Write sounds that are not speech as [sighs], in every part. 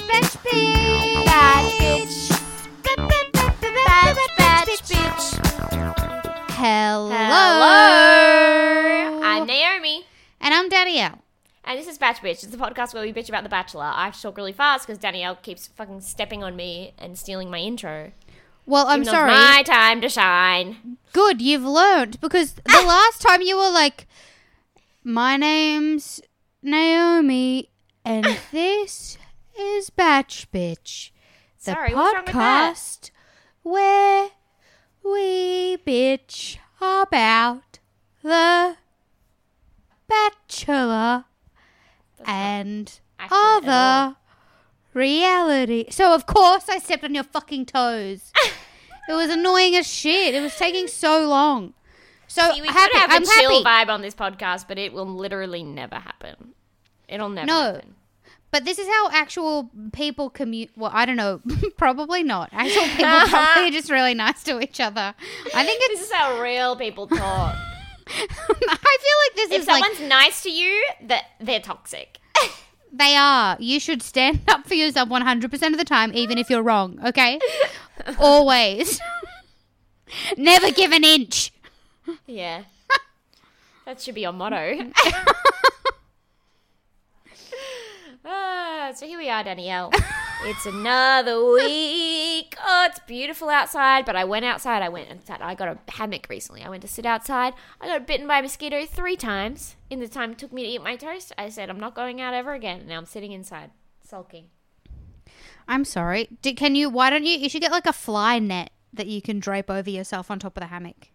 Batch, batch, bitch, batch, bitch, batch, batch, bitch. Hello. Hello. I'm Naomi. And I'm Danielle. And this is Batch Bitch. It's a podcast where we bitch about The Bachelor. I have to talk really fast because Danielle keeps fucking stepping on me and stealing my intro. Well, I'm Even though sorry. it's my time to shine. Good, you've learned because the ah! last time you were like, "My name's Naomi, and ah! this is Batch Bitch, the Sorry, what's wrong with that? podcast where we bitch about the Bachelor and other reality." So of course I stepped on your fucking toes. [laughs] It was annoying as shit. It was taking so long. So See, we happy. could have I'm a chill happy. vibe on this podcast, but it will literally never happen. It'll never No. happen. But this is how actual people commute. Well, I don't know. [laughs] probably not. Actual [laughs] people probably are just really nice to each other. I think it's. This is how real people talk. [laughs] I feel like this if is like someone's nice to you, that they're toxic. they are. You should stand up for yourself 100 percent of the time, even if you're wrong. Okay, always. Never give an inch. Yeah. that should be your motto. Ah, so here we are, Danielle. it's another week. Oh, it's beautiful outside, but I went outside. I went outside. I got a hammock recently. I went to sit outside. I got bitten by a mosquito three times in the time it took me to eat my toast. I said, I'm not going out ever again. Now I'm sitting inside, sulking. I'm sorry. Do, can you? Why don't you? You should get like a fly net that you can drape over yourself on top of the hammock.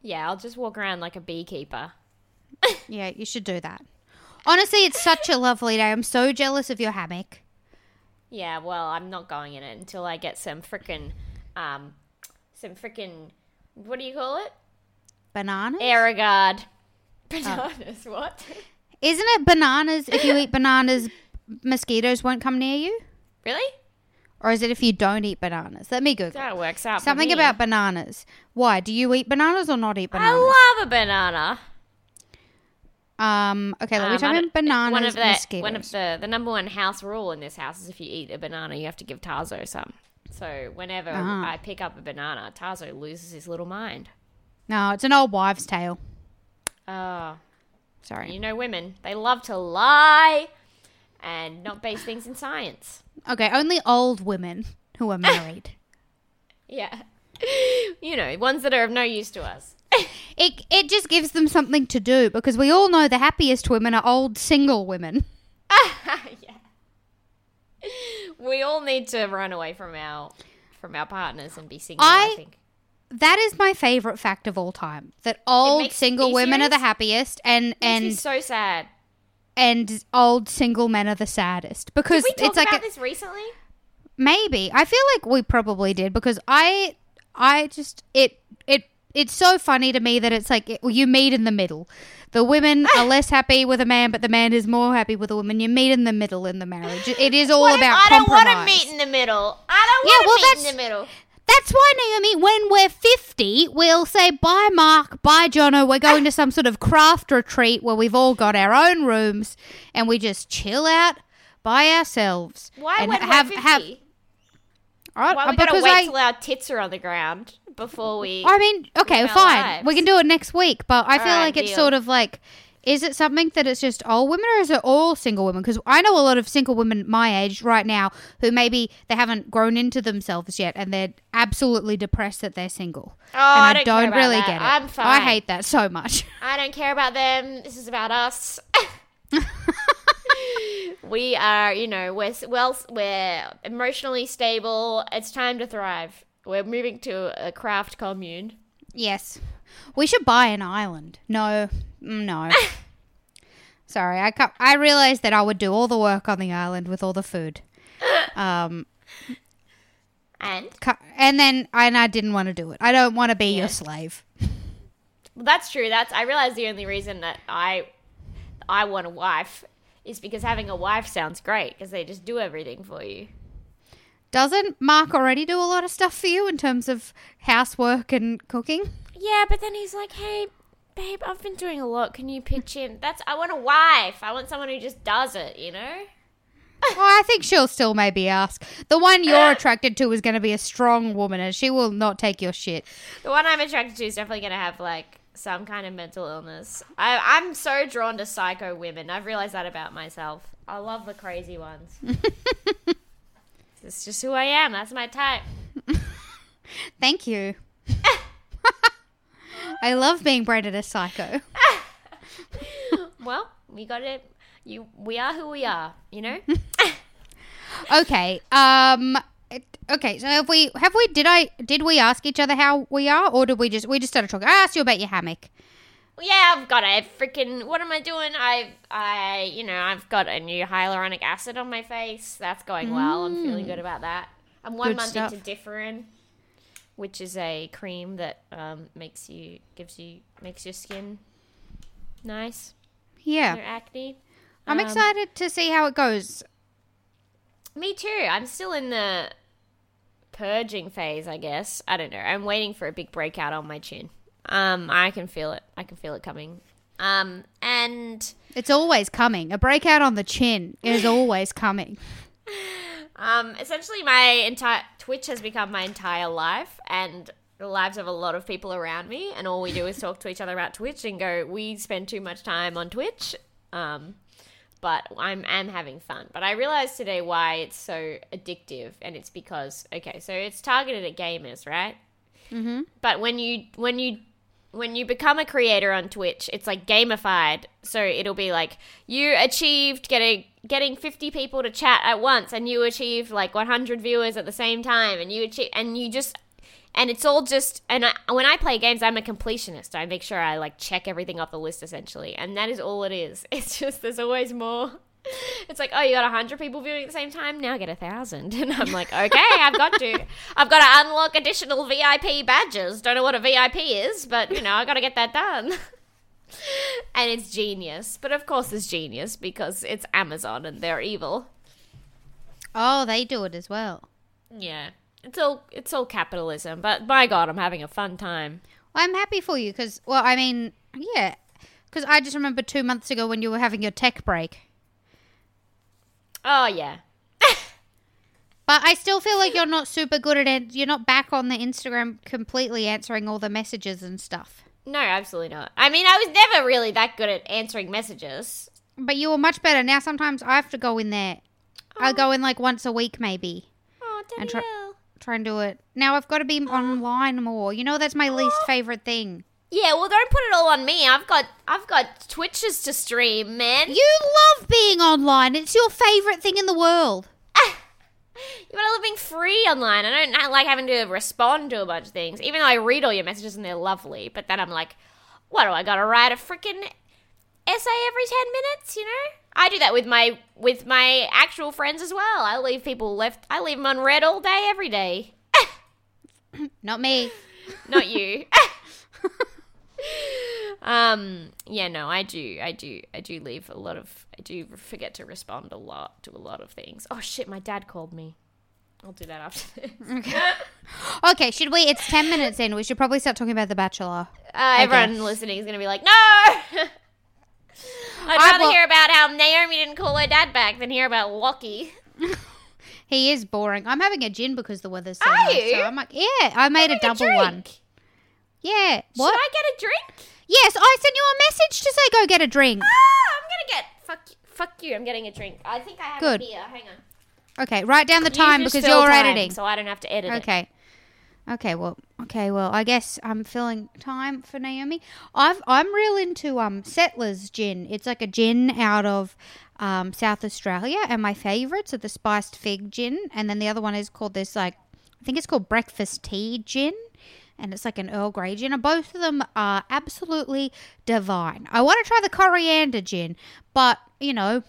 Yeah, I'll just walk around like a beekeeper. Yeah, you should do that. Honestly, it's such a lovely day. I'm so jealous of your hammock. Yeah, well, I'm not going in it until I get some frickin', um, some frickin', what do you call it? Bananas? Aerogard. [laughs] Bananas, what? Isn't it bananas? If you eat [laughs] bananas, mosquitoes won't come near you? Really? Or is it if you don't eat bananas? Let me Google. That works out. Something me. about bananas. Why? Do you eat bananas or not eat bananas? I love a banana. Um. Okay, let me Um, bananas One of the mosquitoes. one of the the number one house rule in this house is if you eat a banana, you have to give Tarzo some. So whenever Ah. I pick up a banana, Tarzo loses his little mind. no, it's an old wives' tale. Oh, Sorry. you know women, they love to lie and not base things in science. Okay, only old women who are [laughs] married. Yeah. [laughs] You know, ones that are of no use to us. [laughs] it it just gives them something to do because we all know the happiest women are old single women. [laughs] [laughs] yeah. We all need to run away from our from our partners and be single, I, I- think. That is my favorite fact of all time. That old single women are the happiest and and so sad. and old single men are the saddest because Did we talk it's like about a- this recently? maybe I feel like we probably did because I I just it it it's so funny to me that it's like you meet in the middle. The women [laughs] are less happy with a man, but the man is more happy with a woman. You meet in the middle in the marriage. It is all What about I don't want to meet in the middle. I don't want to well, meet in the middle. That's why, Naomi, when we're 50, we'll say, bye, Mark, bye, Jono. We're going to some sort of craft retreat where we've all got our own rooms and we just chill out by ourselves. Why and when have, we're 50? have, Alright, Why uh, we gotta wait I, till our tits are on the ground before we... I mean, okay, fine. lives? We can do it next week, but I feel Alright, like it's deal. sort of like, is it something that it's just all women or is it all single women? Because I know a lot of single women my age right now who maybe they haven't grown into themselves yet and they're absolutely depressed that they're single. Oh, and I I don't don't, really that. get it. I'm fine. I hate that so much. [laughs] I don't care about them. This is about us. [laughs] we are, you know, we're well, we're emotionally stable. It's time to thrive. We're moving to a craft commune. Yes. We should buy an island. No. Mm, No. [laughs] Sorry, I ca I realized that I would do all the work on the island with all the food. [laughs] Um And and then and I didn't want to do it. I don't want to be your slave. [laughs] Well, that's true. That's I realize the only reason that I I want a wife is because having a wife sounds great because they just do everything for you. Doesn't Mark already do a lot of stuff for you in terms of housework and cooking? Yeah, but then he's like, "Hey, babe, I've been doing a lot. Can you pitch in?" That's I want a wife. I want someone who just does it. You know? [laughs] Well, I think she'll still maybe ask. The one you're [laughs] attracted to is going to be a strong woman, and she will not take your shit. The one I'm attracted to is definitely going to have like some kind of mental illness. I, I'm so drawn to psycho women. I've realized that about myself. I love the crazy ones. [laughs] It's just who I am. That's my type. [laughs] Thank you. [laughs] I love being branded as psycho. [laughs] Well, we got it. You, we are who we are. You know. Okay. Um. Okay. So have we? Have we? Did I? Did we ask each other how we are, or did we just? We just started talking. I asked you about your hammock. Yeah, I've got a freaking. What am I doing? I've, I, you know, I've got a new hyaluronic acid on my face. That's going well. I'm feeling good about that. I'm one Good month stuff. into Differin, which is a cream that um, makes you, gives you, makes your skin nice. Yeah. Your acne. I'm Um, excited to see how it goes. Me too. I'm still in the purging phase, I guess. I don't know. I'm waiting for a big breakout on my chin. Um, I can feel it. I can feel it coming. Um, and It's always coming. A breakout on the chin is always coming. [laughs] um, essentially, my entire Twitch has become my entire life, and the lives of a lot of people around me. And all we do is talk to each other about Twitch and go, "We spend too much time on Twitch." Um, but I'm am having fun. But I realized today why it's so addictive, and it's because okay, so it's targeted at gamers, right? Mm-hmm. But when you when you when you become a creator on Twitch, it's like gamified. So it'll be like you achieved getting getting 50 people to chat at once and you achieved like 100 viewers at the same time and you achieve and you just and it's all just and I, when I play games, I'm a completionist. I make sure I like check everything off the list essentially, and that is all it is. [laughs] It's just there's always more. It's like, oh, you got a hundred people viewing at the same time. Now get a thousand, [laughs] and I'm like, okay, I've got to. I've got to unlock additional VIP badges. Don't know what a VIP is, but you know, I got to get that done. [laughs] and it's genius, but of course it's genius because it's Amazon and they're evil. Oh, they do it as well. Yeah, it's all it's all capitalism. But by God, I'm having a fun time. Well, I'm happy for you because, well, I mean, yeah, because I just remember two months ago when you were having your tech break. Oh yeah, [laughs] But I still feel like you're not super good at it. You're not back on the Instagram completely answering all the messages and stuff. No, absolutely not. I mean, I was never really that good at answering messages. But you were much better. Now sometimes I have to go in there. I oh. go in like once a week maybe. Oh, And try- Try and do it. Now I've got to be oh. online more. You know that's my least oh. favorite thing. Yeah, well, don't put it all on me. I've got I've got Twitches to stream, man. You, love being online. It's your favorite thing in the world. [laughs] you want to living free online. I don't like having to respond to a bunch of things, even though I read all your messages and they're lovely. But then I'm like, what do I got to write a freaking essay every ten minutes? You know, I do that with my with my actual friends as well. I leave people left. I leave them on red all day, every day. [coughs] Not me. [laughs] not you. [laughs] um, yeah, no, I do, I do, I do leave a lot of, I do forget to respond a lot to a lot of things. Oh shit, my dad called me. I'll do that after this. [laughs] Okay, should we? It's 10 minutes in. We should probably start talking about The Bachelor. Uh, everyone listening is gonna be like, no. [laughs] I'd rather will- hear about how Naomi didn't call her dad back than hear about Locky. [laughs] He is boring. I'm having a gin because the weather's so Are nice. you? So I'm like, yeah, I made a double drink. one. Yeah. What? Should I get a drink? Yes, I sent you a message to say go get a drink. Ah, I'm gonna get fuck. Fuck you! I'm getting a drink. I think I have Good. a beer. Hang on. Okay, write down the time You because you're time, editing. so I don't have to edit it. Okay. Okay, well, okay, well, I guess I'm filling time for Naomi. I've I'm real into um Settlers gin. It's like a gin out of um South Australia, and my favourites are the spiced fig gin, and then the other one is called this like I think it's called breakfast tea gin. And it's like an Earl Grey gin, and both of them are absolutely divine. I want to try the coriander gin, but you know,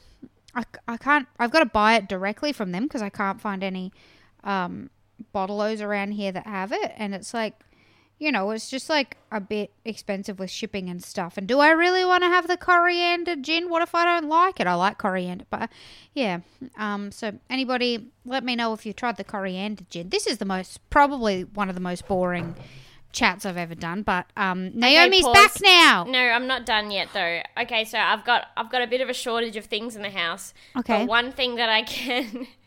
I, I can't. I've got to buy it directly from them because I can't find any um, bottlers around here that have it, and it's like, you know, it's just like a bit expensive with shipping and stuff. And do I really want to have the coriander gin? What if I don't like it? I like coriander, but yeah. Um, so anybody, let me know if you tried the coriander gin. This is the most probably one of the most boring chats I've ever done, but um, Naomi's pause. back now. No, I'm not done yet though. Okay, so I've got I've got a bit of a shortage of things in the house. Okay. But one thing that I can [laughs]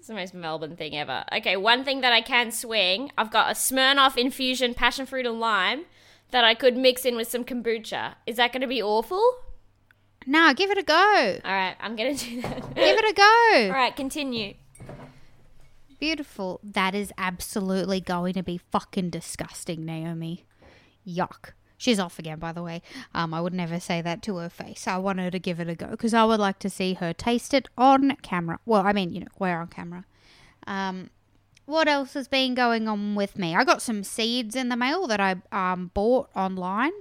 It's the most Melbourne thing ever. Okay, one thing that I can swing, I've got a Smirnoff infusion passion fruit and lime that I could mix in with some kombucha. Is that going to be awful? No, give it a go. All right, I'm going [laughs] to do that. Give it a go. All right, continue. Beautiful. That is absolutely going to be fucking disgusting, Naomi. Yuck. She's off again, by the way. Um, I would never say that to her face. I want her to give it a go because I would like to see her taste it on camera. Well, I mean, you know, we're on camera. Um, what else has been going on with me? I got some seeds in the mail that I um, bought online.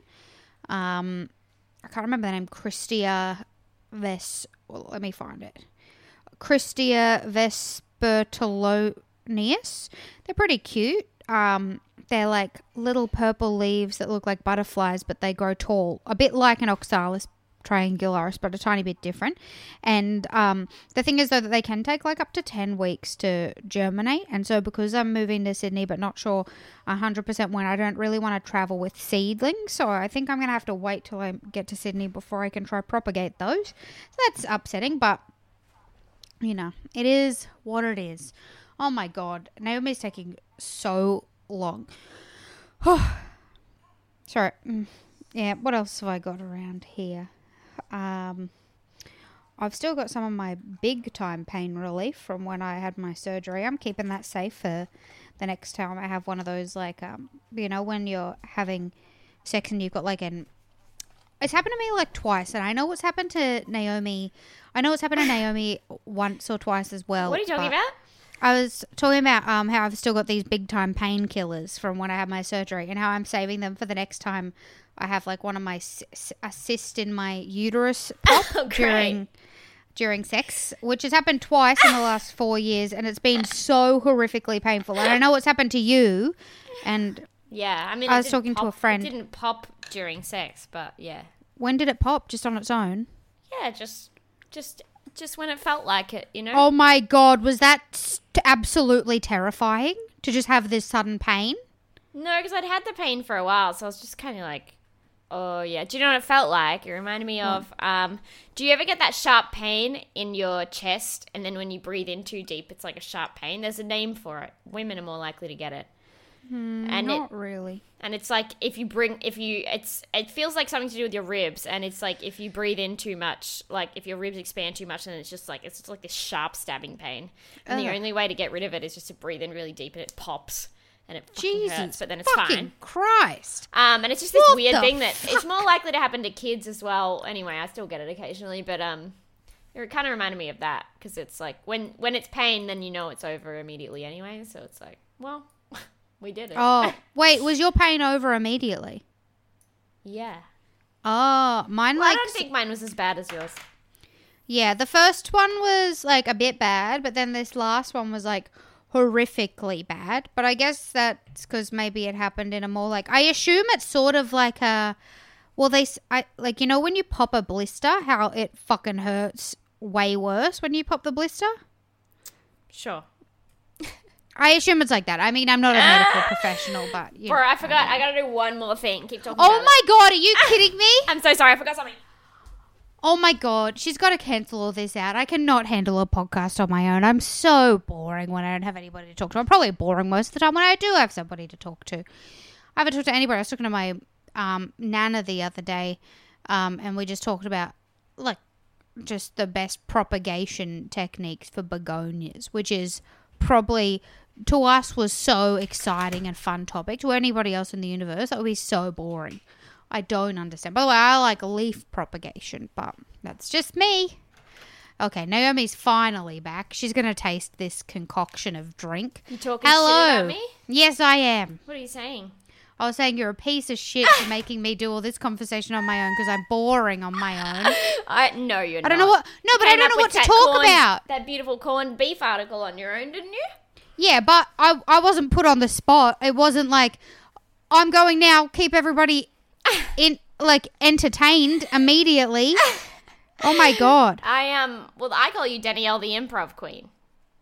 Um, I can't remember the name. Christia Ves. Well, let me find it. Christia vespertilionis. They're pretty cute. Um, they're like little purple leaves that look like butterflies, but they grow tall, a bit like an oxalis triangularis, but a tiny bit different. And um, the thing is, though, that they can take like up to 10 weeks to germinate. And so, because I'm moving to Sydney, but not sure 100% when, I don't really want to travel with seedlings. So, I think I'm going to have to wait till I get to Sydney before I can try propagate those. So, that's upsetting, but you know, it is what it is. Oh my god, Naomi's taking so long. [sighs] Sorry. Mm, Yeah, what else have I got around here? Um, I've still got some of my big time pain relief from when I had my surgery. I'm keeping that safe for the next time I have one of those, like, um, you know, when you're having sex and you've got like an it's happened to me like twice, and I know what's happened to Naomi. I know what's happened to [sighs] Naomi once or twice as well. What are you talking about? I was talking about um how I've still got these big time painkillers from when I had my surgery, and how I'm saving them for the next time I have like one of my a cyst in my uterus [laughs] pop Oh, during during sex, which has happened twice in the [sighs] last four years, and it's been so horrifically painful. And I know what's happened to you, and Yeah, I mean, I it was didn't talking to a friend. It didn't pop during sex, but yeah, when did it pop? Just on its own? yeah, just, just, just when it felt like it, you know. Oh my god, was that st- absolutely terrifying to just have this sudden pain? No, because I'd had the pain for a while, so I was just kind of like, oh yeah. Do you know what it felt like? It reminded me of. Um, do you ever get that sharp pain in your chest, and then when you breathe in too deep, it's like a sharp pain? There's a name for it. Women are more likely to get it. And it, Not really. and it's like if you bring if you it's it feels like something to do with your ribs and it's like if you breathe in too much like if your ribs expand too much and it's just like it's just like this sharp stabbing pain. And the only way to get rid of it is just to breathe in really deep and it pops and it Jesus, hurts but then it's fucking fine. Christ. um and it's just this What weird thing that it's more likely to happen to kids as well. Anyway i still get it occasionally but um it kind of reminded me of that because it's like when when it's pain then you know it's over immediately anyway so it's like well we did it Oh, [laughs] wait, was your pain over immediately? yeah Oh, mine Well, like I don't think mine was as bad as yours. yeah, the first one was like a bit bad, but then this last one was like horrifically bad. But I guess that's because maybe it happened in a more like I assume it's sort of like a well they s- I like you know when you pop a blister how it fucking hurts way worse when you pop the blister. Sure. I assume it's like that. I mean, I'm not a medical professional, but you Bro, know, I forgot. I gotta do one more thing. Keep talking. Oh my it. god, are you kidding me? I'm so sorry. I forgot something. Oh my god, she's got to cancel all this out. I cannot handle a podcast on my own. I'm so boring when I don't have anybody to talk to. I'm probably boring most of the time when I do have somebody to talk to. I haven't talked to anybody. I was talking to my um, nana the other day, um, and we just talked about like just the best propagation techniques for begonias, which is probably to us was so exciting and fun topic. To anybody else in the universe, that would be so boring. I don't understand. By the way, I like leaf propagation, but that's just me. Okay, Naomi's finally back. She's gonna taste this concoction of drink. You talking Hello. me? Yes, I am. What are you saying? I was saying you're a piece of shit [laughs] for making me do all this conversation on my own because I'm boring on my own. [laughs] I no, you're. Not I don't know what. No, but I don't know what to talk corn- about. That beautiful corned beef article on your own, didn't you? Yeah, but I I wasn't put on the spot. It wasn't like I'm going now. Keep everybody [laughs] in like entertained immediately. Oh my god. [laughs] I um. Well, I call you Danielle, the improv queen.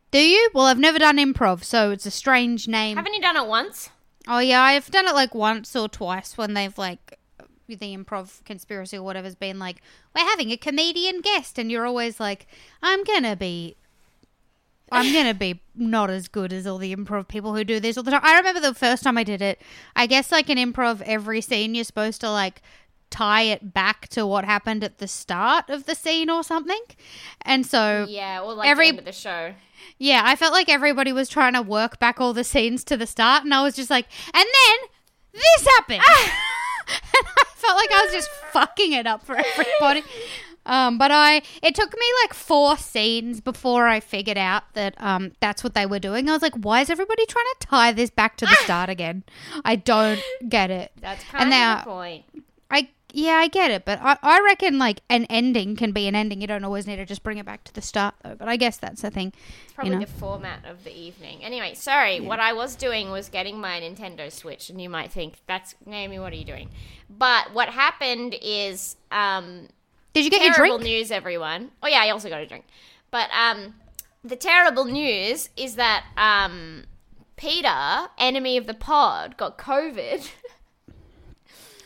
Do you? Well, I've never done improv, so it's a strange name. Haven't you done it once? Oh yeah, I've done it like once or twice when they've like the improv conspiracy or whatever's been like, we're having a comedian guest, and you're always like, I'm gonna be. I'm gonna be not as good as all the improv people who do this all the time. I remember the first time I did it. I guess like an improv, every scene you're supposed to like tie it back to what happened at the start of the scene or something. And so Yeah, or like Every- the end of the show. yeah, I felt like everybody was trying to work back all the scenes to the start, and I was just like, and then this happened. [laughs] and I felt like I was just fucking it up for everybody. Um, but I, it took me like four scenes before I figured out that um, that's what they were doing. I was like, why is everybody trying to tie this back to the start again? I don't get it. That's And kind now- of the point. I yeah, I get it, but I, I reckon like an ending can be an ending. You don't always need to just bring it back to the start though. But I guess that's the thing. It's probably you know? the format of the evening. Anyway, sorry. What I was doing was getting my Nintendo Switch, and you might think that's Naomi. What are you doing? But what happened is, um, Did you get your terrible drink? news, everyone. Oh yeah, I also got a drink. But um, the terrible news is that um, Peter, enemy of the pod, got COVID. [laughs]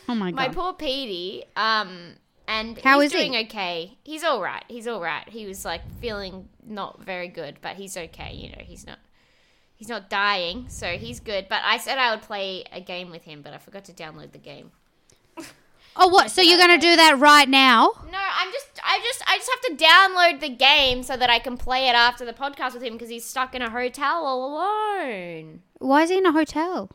Oh my god. My poor Petey. Um, and How he's is he? doing okay. He's all right. He's all right. He was like feeling not very good, but he's okay. You know, he's not. He's not dying, so he's good. But I said I would play a game with him, but I forgot to download the game. Oh what? So you're gonna do that right now? No, I'm just, I just, I just have to download the game so that I can play it after the podcast with him because he's stuck in a hotel all alone Why is he in a hotel?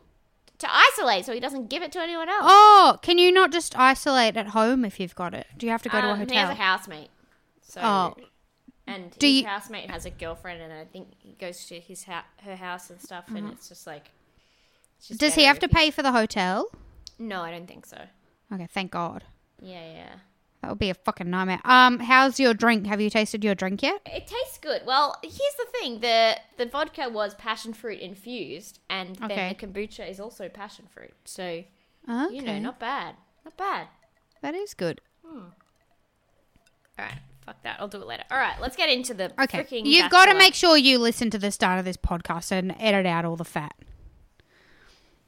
to isolate, so he doesn't give it to anyone else. Oh, can you not just isolate at home if you've got it? Do you have to go to a Um, He has a housemate. So, Oh. and Do his you- housemate has a girlfriend, and I think he goes to his ha- her house and stuff, and it's just like. it's just. Does he better have to if pay for the hotel? No, I don't think so. Okay, thank God. Yeah, yeah. That would be a fucking nightmare. Um, how's your drink? Have you tasted your drink yet? It tastes good. Well, here's the thing: the the vodka was passion fruit infused, and Okay. then the kombucha is also passion fruit. So Okay, you know, not bad, not bad. that is good. All right, fuck that. I'll do it later. All right, let's get into the Okay, freaking. you've got to make sure you listen to the start of this podcast and edit out all the fat.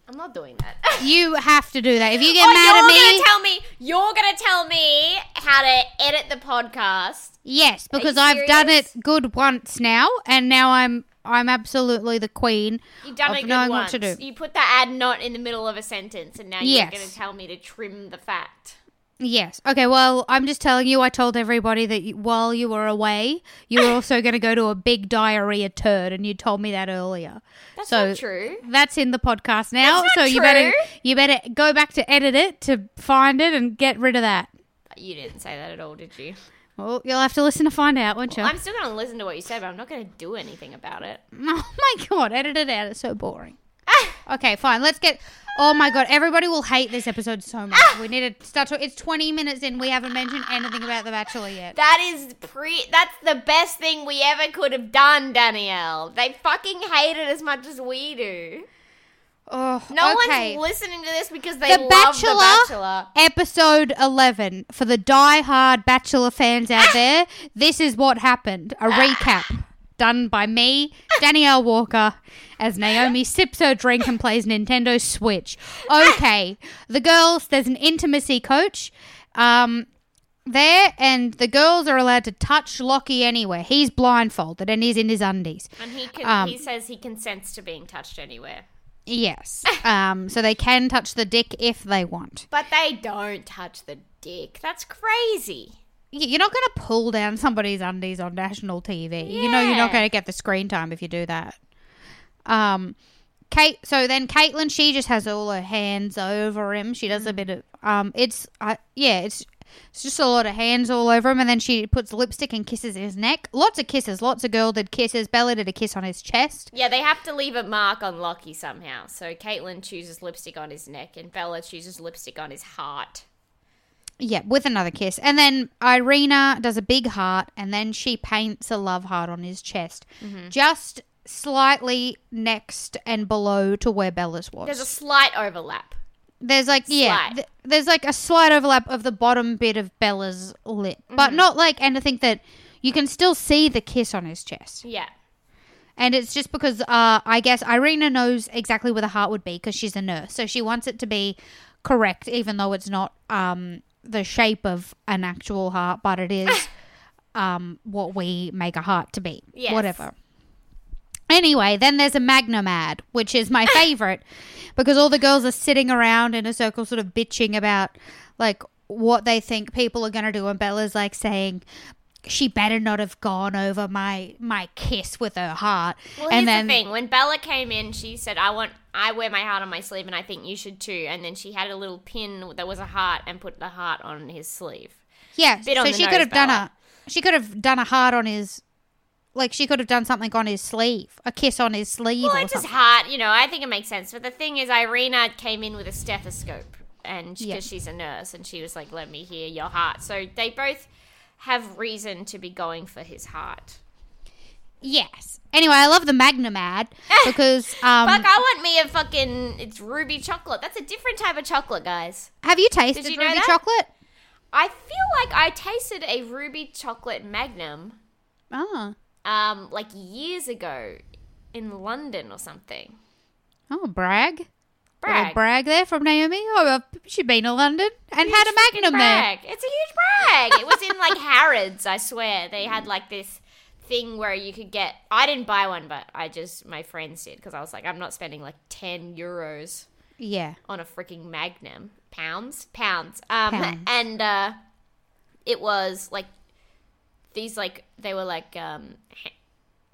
I'm not doing that. [laughs] You have to do that. If you get oh, mad you're at me, gonna tell me. You're gonna tell me how to edit the podcast. yes, because I've done it good once now, and now I'm I'm absolutely the queen You've done of it good knowing once. what to do. You put the ad not in the middle of a sentence, and now Yes. you're gonna tell me to trim the fat. Yes. Okay. Well, I'm just telling you. I told everybody that you, while you were away, you were also [laughs] going to go to a big diarrhea turd, and you told me that earlier. That's so not true. That's in the podcast now. So you better you better go back to edit it to find it and get rid of that. You didn't say that at all, did you? Well, you'll have to listen to find out, won't you? I'm still gonna listen to what you said, but I'm not gonna do anything about it. [laughs] Oh my god, edit it out. It's so boring. [laughs] okay, fine. Let's get. Oh my god, everybody will hate this episode so much. Ah. We need to start. To, it's 20 minutes in. We haven't mentioned anything about The Bachelor yet. That is pre. That's the best thing we ever could have done, Danielle. They fucking hate it as much as we do. Oh, No okay. one's listening to this because they The love Bachelor, The Bachelor. episode 11. For the die-hard Bachelor fans out ah. there, this is what happened. A ah. recap done by me, Danielle Walker, as Naomi sips her drink and plays Nintendo Switch. Okay, the girls, there's an intimacy coach. Um, there, and the girls are allowed to touch Locky anywhere. He's blindfolded and he's in his undies. And he can, Um, he says he consents to being touched anywhere. Yes. um, so they can touch the dick if they want. But they don't touch the dick. That's crazy. You're not going to pull down somebody's undies on national TV. You know you're not going to get the screen time if you do that. Um, Kate. So then Caitlin, she just has all her hands over him. She does a bit of um. It's uh, yeah. It's it's just a lot of hands all over him, and then she puts lipstick and kisses his neck. Lots of kisses. Lots of girl did kisses. Bella did a kiss on his chest. Yeah, they have to leave a mark on Locky somehow. So Caitlin chooses lipstick on his neck, and Bella chooses lipstick on his heart. Yeah, with another kiss. And then Irena does a big heart and then she paints a love heart on his chest. Mm-hmm. Just slightly next and below to where Bella's was. There's a slight overlap. There's like yeah, Slight. th- there's like a slight overlap of the bottom bit of Bella's lip, Mm-hmm. but not like anything that you can still see the kiss on his chest. Yeah. And it's just because uh, I guess Irena knows exactly where the heart would be because she's a nurse, so she wants it to be correct, even though it's not um, the shape of an actual heart, but it is [laughs] um, what we make a heart to be. Yes. Whatever. Anyway, then there's a Magnum ad, which is my [laughs] favorite because all the girls are sitting around in a circle, sort of bitching about like what they think people are going to do. And Bella's like saying, she better not have gone over my my kiss with her heart. Well, and here's then the thing. When Bella came in, she said, "I want, I wear my heart on my sleeve, and I think you should too." And then she had a little pin that was a heart and put the heart on his sleeve. yeah, bit so she could have done a she could have done a heart on his like she could have done something on his sleeve, a kiss on his sleeve Well, or it's his heart. You know, I think it makes sense. But the thing is, Irena came in with a stethoscope, and because Yeah. she's a nurse, and she was like, "Let me hear your heart." So they both have reason to be going for his heart. Yes. Anyway, I love the Magnum ad [laughs] because um Fuck, I want me a fucking. It's ruby chocolate. That's a different type of chocolate, guys. have you tasted you know ruby that? chocolate? I feel like I tasted a ruby chocolate magnum Oh. um like years ago in London or something. Oh, brag. Brag. brag there from Naomi. Oh, she'd been to London and had a Huge Magnum there. It's a huge brag. it was in like [laughs] Harrods, I swear. They had like this thing where you could get I didn't buy one, but I just my friends did because I was like I'm not spending like 10 euros Yeah. on a freaking Magnum. Pounds? Pounds. Um Pounds. and uh it was like these like they were like um ha-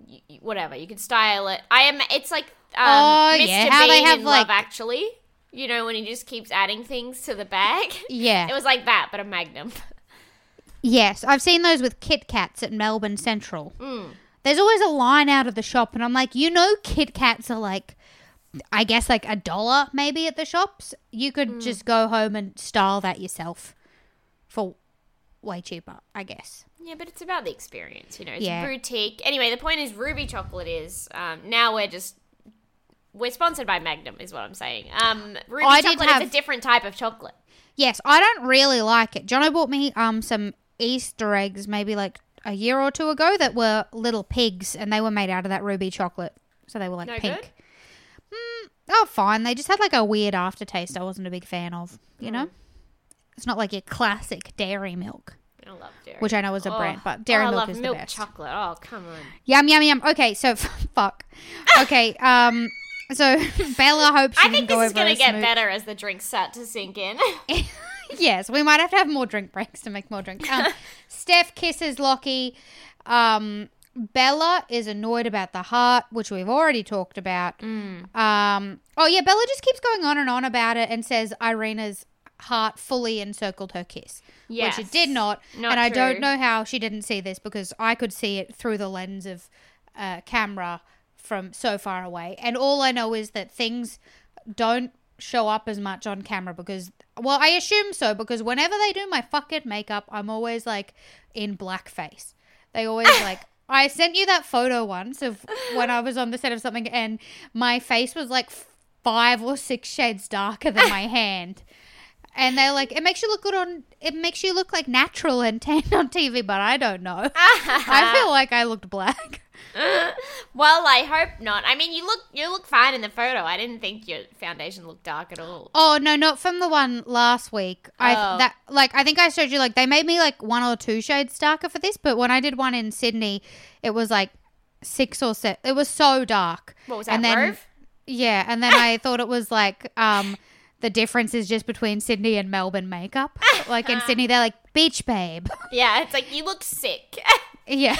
y- y- whatever, you could style it. I am it's like um Oh, Mr. yeah, how they have, in like- Love Actually. You know when he just keeps adding things to the bag? Yeah. [laughs] It was like that, but a Magnum. Yes, I've seen those with Kit Kats at Melbourne Central. Mm. There's always a line out of the shop, and I'm like, you know, Kit Kats are like, I guess like a dollar maybe at the shops. You could Mm. just go home and style that yourself for way cheaper, I guess. Yeah, but it's about the experience, you know. It's Yeah. boutique. Anyway, the point is, Ruby Chocolate is um, now we're just we're sponsored by Magnum, is what I'm saying. Um, Ruby I Chocolate is have- a different type of chocolate. Yes, I don't really like it. Jono bought me um some Easter eggs maybe like a year or two ago that were little pigs, and they were made out of that ruby chocolate, so they were like No pink. good? Mm, oh, fine. They just had like a weird aftertaste. I wasn't a big fan of. You Mm. know, it's not like your classic dairy milk, I love dairy. which I know is a Oh. brand, but dairy oh, milk love is milk the best. chocolate. Oh, come on. Yum yum yum. Okay, so [laughs] fuck. Okay, um, so [laughs] Bella hopes she I think this is going to get smooth- better as the drinks start to sink in. [laughs] yes, we might have to have more drink breaks to make more drink. Um, [laughs] Steph kisses Locky. Um, Bella is annoyed about the heart, which we've already talked about. Mm. Um, oh yeah, Bella just keeps going on and on about it and says Irena's heart fully encircled her kiss, Yes. which it did not. Not and I don't know how she didn't see this because I could see it through the lens of uh, camera from so far away. And all I know is that things don't show up as much on camera because well I assume so because whenever they do my fucking makeup I'm always like in blackface. They always like [laughs] I sent you that photo once of when I was on the set of something and my face was like five or six shades darker than my [laughs] hand. And they're like, it makes you look good on, it makes you look like natural and tan on TV, but I don't know. [laughs] I feel like I looked black. Well, I hope not. I mean, you look you look fine in the photo. I didn't think your foundation looked dark at all. Oh no, not from the one last week. I Oh. that like I think I showed you like they made me like one or two shades darker for this, but when I did one in Sydney, it was like six or seven. It was so dark. What was that, And then Rove? yeah, and then I thought it was like um the difference is just between Sydney and Melbourne makeup. [laughs] like in Sydney, they're like beach babe. [laughs] Yeah, it's like you look sick. [laughs] yeah.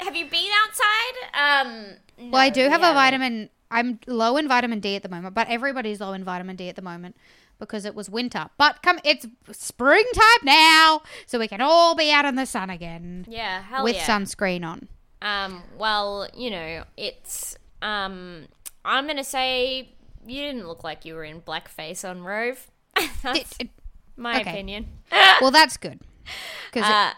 have you been outside? Um, Well, I do have yeah. a vitamin I'm low in vitamin D at the moment, but everybody's low in vitamin D at the moment because it was winter. But come, it's springtime now, so we can all be out in the sun again Yeah, hell with yeah. sunscreen on. Um, well, you know, it's um I'm gonna say you didn't look like you were in blackface on Rove. [laughs] my okay. opinion. [laughs] well, that's good. Because Uh,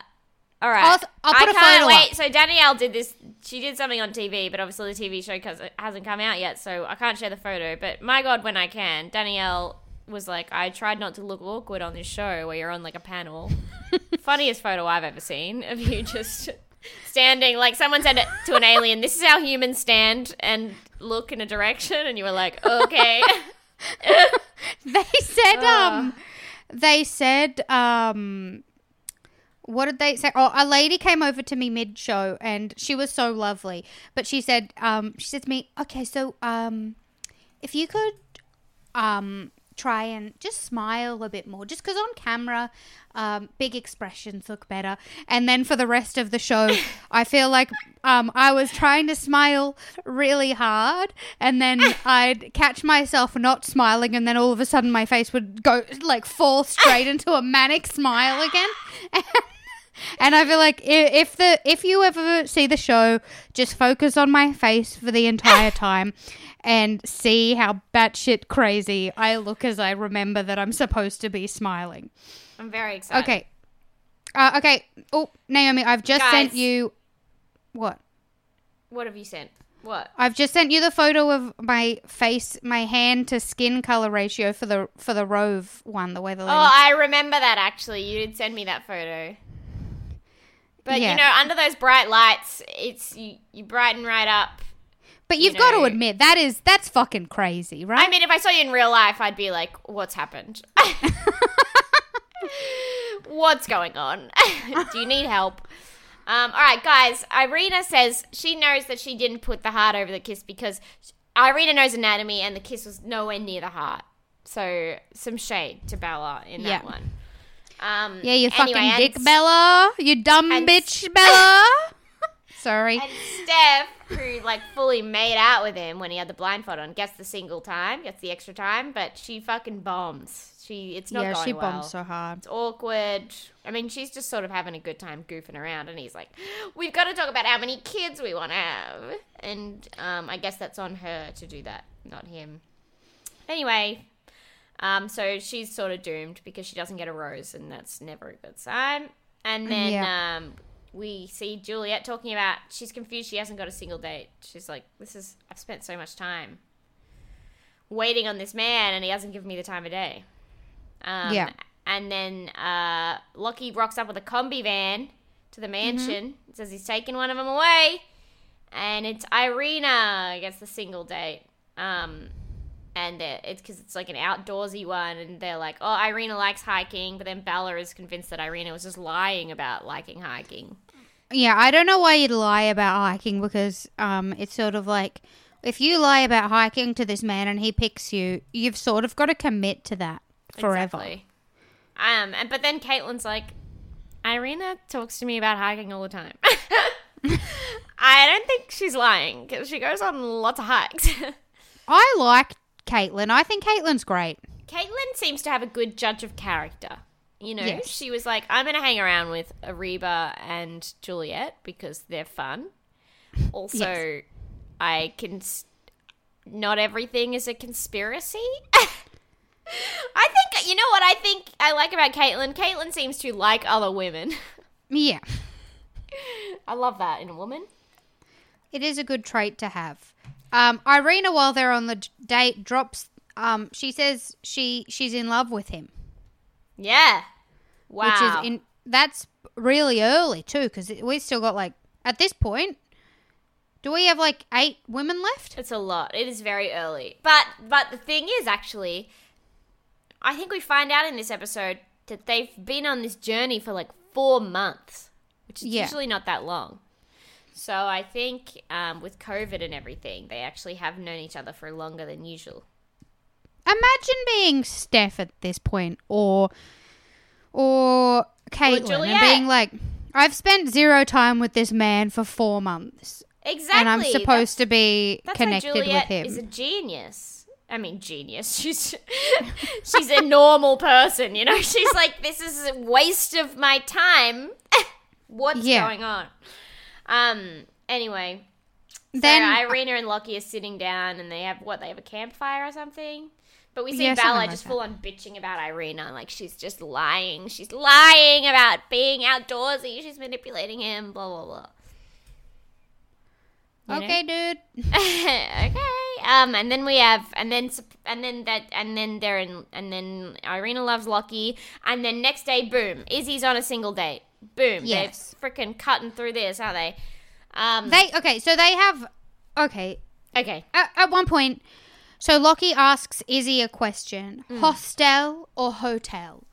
all right. I'll- I'll put I can't wait. up. So Danielle did this. She did something on TV, but obviously the TV show hasn't come out yet, so I can't share the photo. But my God, when I can, Danielle was like, I tried not to look awkward on this show where you're on like a panel. [laughs] Funniest photo I've ever seen of you just standing like someone said to an alien. This is how humans stand and look in a direction, and you were like, okay. [laughs] they said um they said um what did they say? Oh, a lady came over to me mid show and she was so lovely. But she said, um, she said to me, okay, so um, if you could um, try and just smile a bit more, just because on camera, um, big expressions look better. And then for the rest of the show, [laughs] I feel like um, I was trying to smile really hard, and then [laughs] I'd catch myself not smiling, and then all of a sudden my face would go like fall straight [laughs] into a manic smile again. And I feel like if the if you ever see the show, just focus on my face for the entire [laughs] time, and see how batshit crazy I look as I remember that I'm supposed to be smiling. I'm very excited. Okay, uh, okay. Oh, Naomi, I've just sent you what? What have you sent? What? I've just sent you the photo of my face, my hand to skin color ratio for the for the Rove one, the way the Oh. I remember that actually. You did send me that photo. But Yeah. you know, under those bright lights, it's you, you brighten right up. but you've you got to admit that is that's fucking crazy, right? I mean, if I saw you in real life, I'd be like, "What's happened? [laughs] What's going on? [laughs] Do you need help?" Um, all right, guys. Irena says she knows that she didn't put the heart over the kiss because Irena knows anatomy, and the kiss was nowhere near the heart. So some shade to Bella in that Yeah. one. Um, Yeah, you anyway, fucking dick, Bella. You dumb bitch, Bella. [laughs] Sorry. And Steph, who like fully made out with him when he had the blindfold on, gets the single time, gets the extra time, but she fucking bombs. She, it's not yeah, going she well. bombed so hard. It's awkward. I mean, she's just sort of having a good time goofing around, and he's like, "We've got to talk about how many kids we want to have," and um, I guess that's on her to do that, not him. Anyway, um, so she's sort of doomed because she doesn't get a rose, and that's never a good sign. And then Yeah. um, we see Juliet talking about she's confused. She hasn't got a single date. She's like, "This is I've spent so much time waiting on this man, and he hasn't given me the time of day." Um, Yeah. And then uh, Locky rocks up with a combi van to the mansion. Mm-hmm. Says he's taking one of them away, and it's Irena gets the single date. Um, and it's because it's like an outdoorsy one, and they're like, "Oh, Irena likes hiking," but then Bella is convinced that Irena was just lying about liking hiking. Yeah, I don't know why you'd lie about hiking because um, it's sort of like if you lie about hiking to this man and he picks you, you've sort of got to commit to that forever. Exactly. Um, and but then Caitlin's like, Irena talks to me about hiking all the time. [laughs] I don't think she's lying because she goes on lots of hikes. [laughs] I like Caitlin. I think Caitlin's great. Caitlin seems to have a good judge of character. You know, Yes. she was like, I'm going to hang around with Areeba and Juliet because they're fun. Also, Yes. I can. s- Not everything is a conspiracy. [laughs] I think, you know what I think I like about Caitlin? Caitlin seems to like other women. [laughs] Yeah, I love that in a woman. it is a good trait to have. Um, Irena, while they're on the date, drops. Um, she says she she's in love with him, Yeah. Wow. which is in that's really early too because we still got like at this point. Do we have like eight women left? It's a lot. It is very early. But but the thing is actually I think we find out in this episode that they've been on this journey for like 4 months, which is Yeah. usually not that long. So I think um, with COVID and everything, they actually have known each other for longer than usual. Imagine being Steph at this point, or or Caitlin, and being like, "I've spent zero time with this man for four months, exactly. and I'm supposed to be That's connected with him. is a genius. I mean, genius. [laughs] She's she's a normal person, you know. [laughs] She's like, this is a waste of my time. [laughs] What's Yeah. going on? Um. Anyway, so then Irena and Locky are sitting down, and they have what? They have a campfire or something. But we see Yeah, Bella like just that. full on bitching about Irena, like she's just lying. She's lying about being outdoorsy. She's manipulating him. Blah blah blah. You know? okay, dude. [laughs] okay. Um, and then we have, and then, and then that, and then they're in, and then Irena loves Locky, and then next day, boom, Izzy's on a single date. Boom, Yes. they're freaking cutting through this, aren't they? Um, They okay, so they have okay. okay. At, at one point, so Lockie asks Izzy a question: hostel or hotel?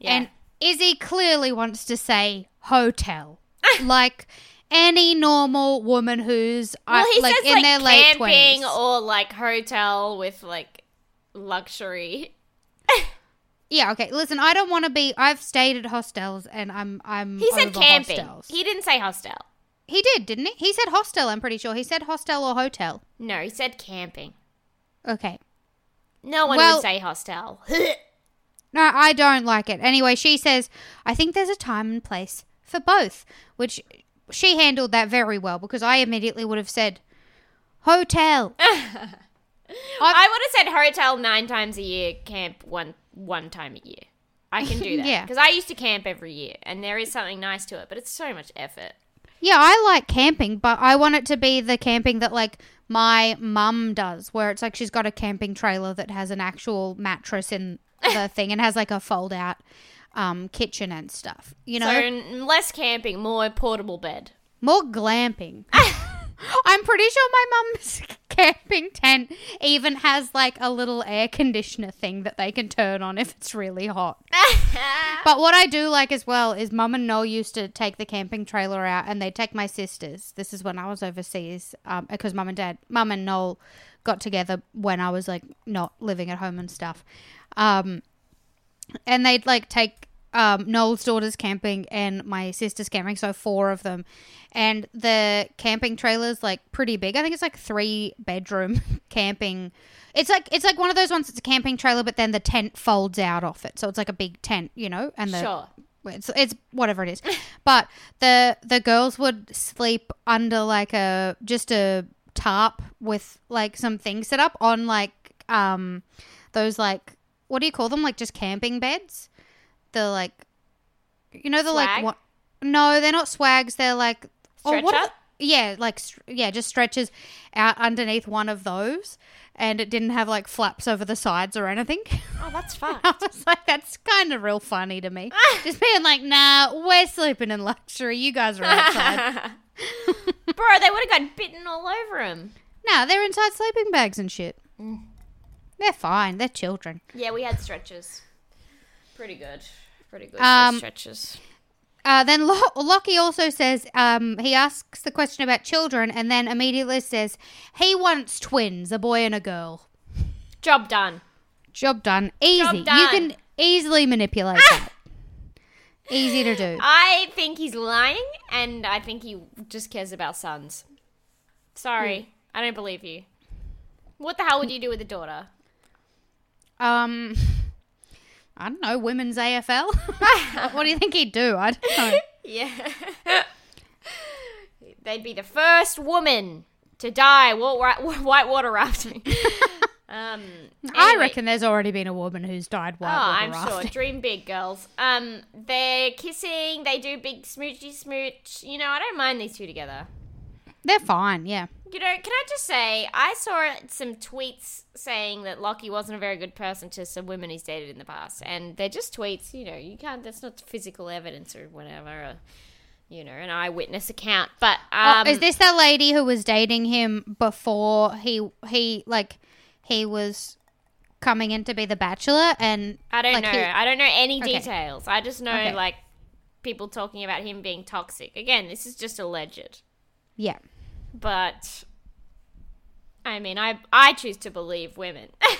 Yeah. And Izzy clearly wants to say hotel, [laughs] like any normal woman who's well, uh, he like says in like their late twenties. or like hotel with like luxury. [laughs] Yeah, okay. Listen, I don't want to be. I've stayed at hostels, and I'm I'm. He said camping. Hostels. He didn't say hostel. He did, didn't he? He said hostel. I'm pretty sure he said hostel or hotel. No, he said camping. Okay. No one Well- would say hostel. [laughs] No, I don't like it. Anyway, she says, I think there's a time and place for both, which she handled that very well because I immediately would have said hotel. [laughs] I would have said hotel nine times a year, camp one one time a year. I can do [laughs] that Yeah. because I used to camp every year, and there is something nice to it, but it's so much effort. yeah, I like camping, but I want it to be the camping that like my mum does, where it's like she's got a camping trailer that has an actual mattress in the [laughs] thing and has like a fold out um, kitchen and stuff. You know, So less camping, more portable bed. More glamping. [laughs] I'm pretty sure my mum's camping tent even has like a little air conditioner thing that they can turn on if it's really hot. [laughs] but what I do like as well is mum and Noel used to take the camping trailer out and they'd take my sisters. This is when I was overseas because mum and dad, mum and Noel got together when I was like not living at home and stuff. Um, and they'd like take um, Noel's daughters camping and my sister's camping, so four of them. And the camping trailer's like pretty big. I think it's like three bedroom [laughs] camping. It's like it's like one of those ones. It's a camping trailer, but then the tent folds out off it, so it's like a big tent, you know. And the Sure. it's it's whatever it is. [laughs] but the the girls would sleep under like a just a tarp with like some things set up on like um those like what do you call them? Like just camping beds. The like you know the like Swag? what? No, they're not swags. They're like oh, what Stretcher? are the- yeah, like yeah, just stretches out underneath one of those, and it didn't have like flaps over the sides or anything. [laughs] Oh, that's fun. I was like, that's kind of real funny to me. [laughs] Just being like, nah, we're sleeping in luxury. You guys are outside. [laughs] Bro, they would have got bitten all over him. nah, they're inside sleeping bags and shit. Mm. They're fine. They're children. Yeah, we had stretches. Pretty good. Pretty good Um, stretches. Uh, then Lo- Lockie also says um, he asks the question about children, and then immediately says he wants twins, a boy and a girl. Job done. Job done. Easy. Job You can easily manipulate that. Easy to do. I think he's lying, and I think he just cares about sons. Sorry, I don't believe you. What the hell would you do with a daughter? Um, [laughs] I don't know. Women's AFL. [laughs] [laughs] what do you think he'd do? I don't know. Yeah. [laughs] They'd be the first woman to die while wa- whitewater rafting. um, I reckon there's already been a woman who's died white water rafting. Oh, while I'm sure. Dream big, girls. Um, they're kissing. They do big smoochy smooch. You know, I don't mind these two together. They're fine. Yeah. You know, can I just say, I saw some tweets saying that Lockie wasn't a very good person to some women he's dated in the past, and they're just tweets. You know, you can't. That's not physical evidence or whatever. Or, you know, an eyewitness account. But um, oh, is this that lady who was dating him before he he like he was coming in to be the bachelor and I don't like, know. he- I don't know any Okay. details. I just know Okay. like people talking about him being toxic. Again, this is just alleged. Yeah. but I mean, I I choose to believe women. [laughs]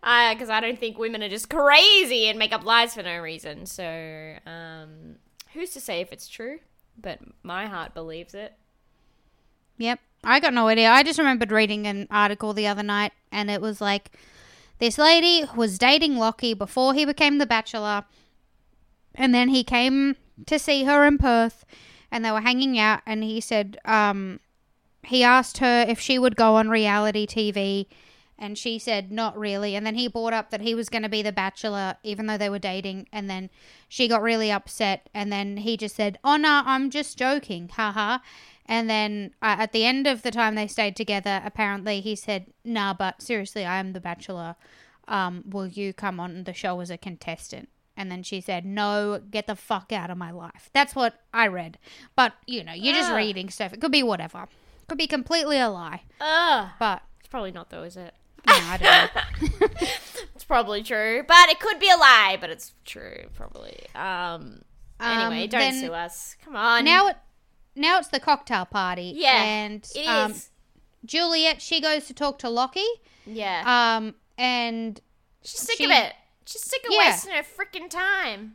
Because I don't think women are just crazy and make up lies for no reason. So, um, who's to say if it's true? But my heart believes it. Yep. I got no idea. I just remembered reading an article the other night and it was like this lady was dating Lockie before he became the bachelor and then he came to see her in Perth and they were hanging out and he said um he asked her if she would go on reality TV and she said not really. And then he brought up that he was going to be the bachelor even though they were dating and then she got really upset and then he just said oh no i'm just joking haha and then uh, at the end of the time they stayed together apparently he said nah but seriously i am the bachelor. Um, will you come on the show as a contestant and then she said no get the fuck out of my life that's what i read but you know you're just Ugh. reading stuff it could be whatever could be completely a lie Ugh. but It's probably not though, is it? you know, i don't know [laughs] [laughs] It's probably true, but it could be a lie. But it's true, probably. Um. Anyway, Um, don't then- sue us. Come on. now it now it's the cocktail party. yeah, and it is. um, Juliet she goes to talk to Lockie. yeah, Um, and she's sick she- of it. She's sick of Yeah. wasting her freaking time.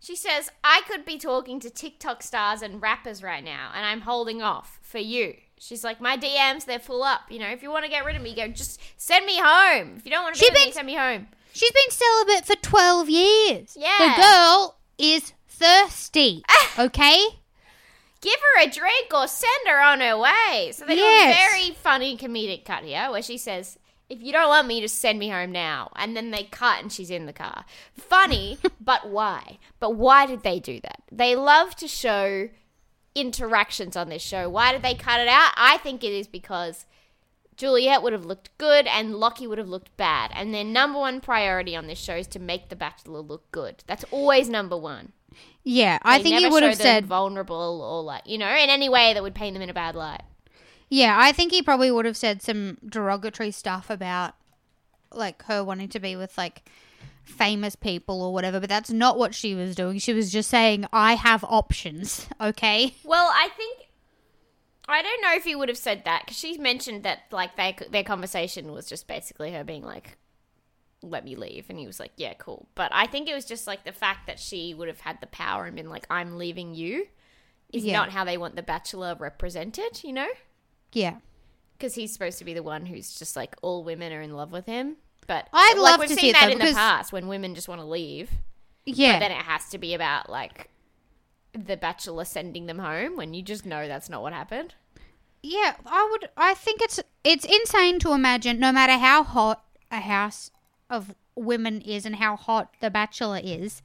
She says, "I could be talking to TikTok stars and rappers right now, and I'm holding off for you." She's like, "My DMs, they're full up. You know, if you want to get rid of me, go just send me home. If you don't want to be with me, been- send me home." she's been celibate for twelve years. Yeah. the girl is thirsty. [laughs] okay. give her a drink or send her on her way. So they do a very funny comedic cut here where she says, if you don't want me, just send me home now. And then they cut and she's in the car. Funny, [laughs] but why? But why did they do that? They love to show interactions on this show. Why did they cut it out? I think it is because Juliet would have looked good and Lockie would have looked bad. And their number one priority on this show is to make the Bachelor look good. That's always number one. Yeah, I They think never would have them said. vulnerable or like you know in any way that would paint them in a bad light. Yeah, I think he probably would have said some derogatory stuff about like her wanting to be with like famous people or whatever, but that's not what she was doing. She was just saying, I have options, [laughs] okay? Well, I think I don't know if he would have said that because she mentioned that like they, their conversation was just basically her being like, "Let me leave," and he was like, "Yeah, cool." But I think it was just like the fact that she would have had the power and been like, "I'm leaving you," is Yeah. not how they want the Bachelor represented, you know? Yeah. Because he's supposed to be the one who's just like all women are in love with him. But I'd like, love we've to seen see it, that though, in the because- past when women just want to leave. Yeah. But then it has to be about like the bachelor sending them home when you just know that's not what happened. Yeah, I would. I think it's it's insane to imagine, no matter how hot a house of women is and how hot the Bachelor is,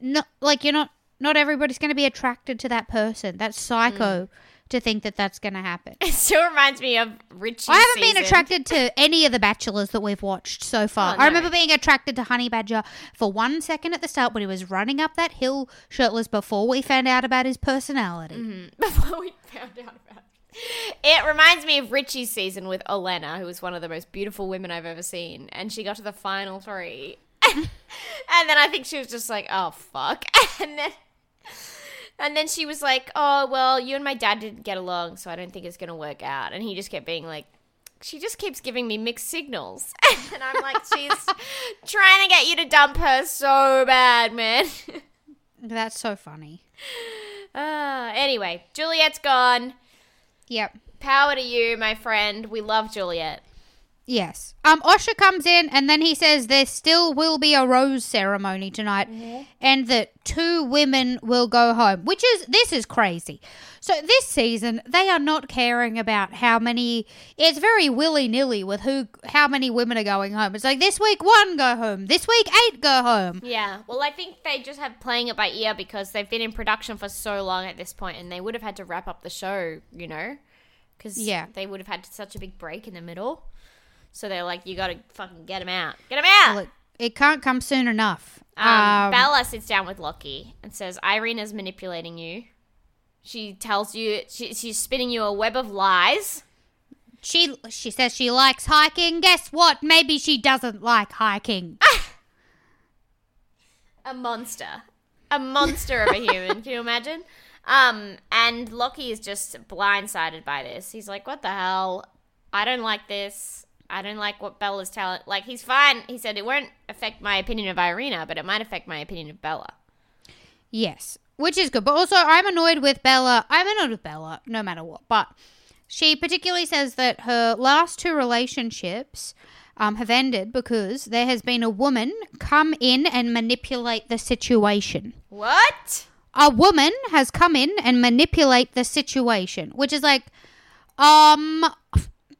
not like you're not not everybody's going to be attracted to that person. That's psycho mm. To think that that's going to happen. [laughs] It still reminds me of Richie. I haven't been attracted to any of the bachelors that we've watched so far. Oh, no. I remember being attracted to Honey Badger for one second at the start when he was running up that hill shirtless before we found out about his personality. Mm-hmm. [laughs] before we found out about it. It reminds me of Richie's season with Olena, who was one of the most beautiful women I've ever seen, and she got to the final three, [laughs] and then I think she was just like, "Oh fuck," and then. And then she was like, "Oh well, you and my dad didn't get along, so I don't think it's gonna work out." And he just kept being like, "She just keeps giving me mixed signals," [laughs] and I'm like, "She's trying to get you to dump her so bad, man." [laughs] That's so funny. uh, anyway, Juliet's gone. Yep. Power to you, my friend. We love Juliet. Yes. Um, Osher comes in and then he says there still will be a rose ceremony tonight and that two women will go home, which is, this is crazy. So this season, they are not caring about how many, it's very willy nilly with who, how many women are going home. It's like this week one go home, this week eight go home. Yeah. Well, I think they just have playing it by ear because they've been in production for so long at this point, and they would have had to wrap up the show, you know, because Yeah. they would have had such a big break in the middle. So they're like, you got to fucking get him out, get him out. Well, it, it can't come soon enough. Um, Bella sits down with Lockie and says, Irena's manipulating you. She tells you, she, she's spinning you a web of lies. she, she says she likes hiking. Guess what? Maybe she doesn't like hiking. [laughs] a monster, a monster of a [laughs] human. Can you imagine? Um, and Lockie is just blindsided by this. He's like, "What the hell? I don't like this. I don't like what Bella's telling." Like, he's fine. He said it won't affect my opinion of Irena, but it might affect my opinion of Bella. Yes. which is good. But also, I'm annoyed with Bella. I'm annoyed with Bella, no matter what. But she particularly says that her last two relationships um, have ended because there has been a woman come in and manipulate the situation. What? A woman has come in and manipulate the situation, which is like, um,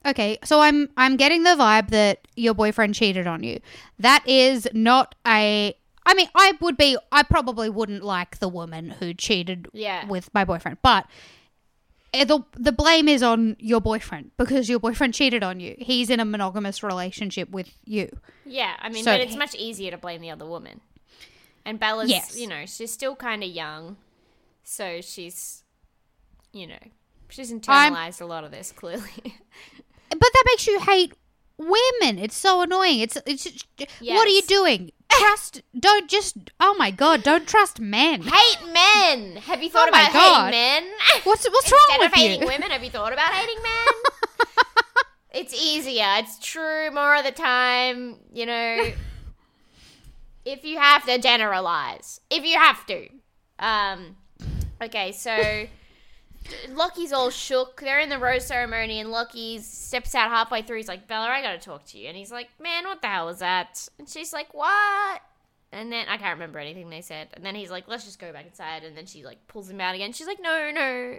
okay. So I'm I'm getting the vibe that your boyfriend cheated on you. That is not a. I mean, I would be. I probably wouldn't like the woman who cheated Yeah. with my boyfriend, but eh, the the blame is on your boyfriend because your boyfriend cheated on you. He's in a monogamous relationship with you. Yeah, I mean, So- but it's much easier to blame the other woman. And Bella's, Yes. you know, she's still kind of young, so she's, you know, she's I'm- internalized a lot of this [laughs] clearly. But that makes you hate women. It's so annoying. It's it's what are you doing? Trust don't just oh my god, don't trust men. Hate men. Have you thought Oh about God. hating men? What's what's wrong Instead with of hating you? women, have you thought about hating men? [laughs] it's easier. It's true more of the time. You know, [laughs] if you have to generalize, if you have to. Um, okay, so Lockie's all shook. They're in the rose ceremony, and Lockie steps out halfway through. He's like, "Bella, I gotta talk to you." And he's like, "Man, what the hell was that?" And she's like, "What?" And then I can't remember anything they said. And then he's like, "Let's just go back inside." And then she like pulls him out again. She's like, "No, no,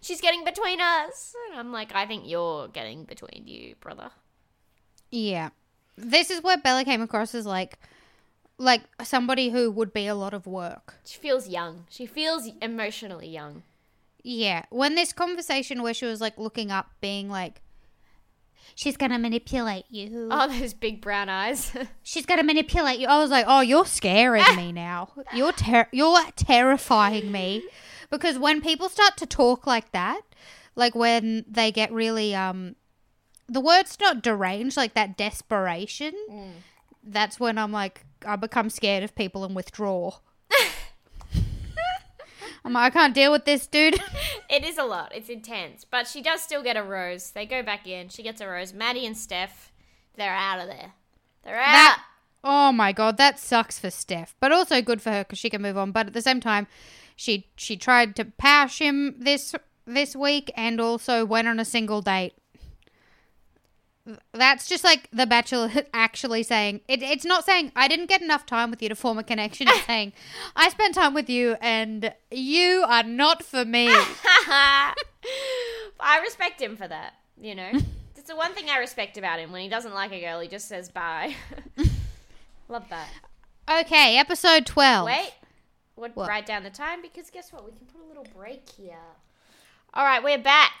she's getting between us." And I'm like, "I think you're getting between you, brother." Yeah. This is where Bella came across as like like somebody who would be a lot of work. She feels young. She feels emotionally young. Yeah. When this conversation where she was like looking up being like She's gonna manipulate you. Oh, those big brown eyes. [laughs] She's gonna manipulate you. I was like, "Oh, you're scaring me [laughs] now. You're ter- you're terrifying me." Because when people start to talk like that, like when they get really um, the word's not deranged, like that desperation. That's when I'm like, I become scared of people and withdraw. [laughs] I'm like, I can't deal with this, dude. [laughs] It is a lot. It's intense. But she does still get a rose. They go back in. She gets a rose. Maddie and Steph, they're out of there. They're out. that oh my god that sucks for steph but also good for her because she can move on but at the same time she she tried to pash him this this week and also went on a single date that's just like the bachelor [laughs] actually saying it, it's not saying i didn't get enough time with you to form a connection it's [laughs] saying i spent time with you and you are not for me [laughs] I respect him for that, you know? It's the one thing I respect about him. When he doesn't like a girl, he just says bye. Love that. okay episode 12 Wait. Would What? write down the time because guess what? We can put a little break here. All right, we're back.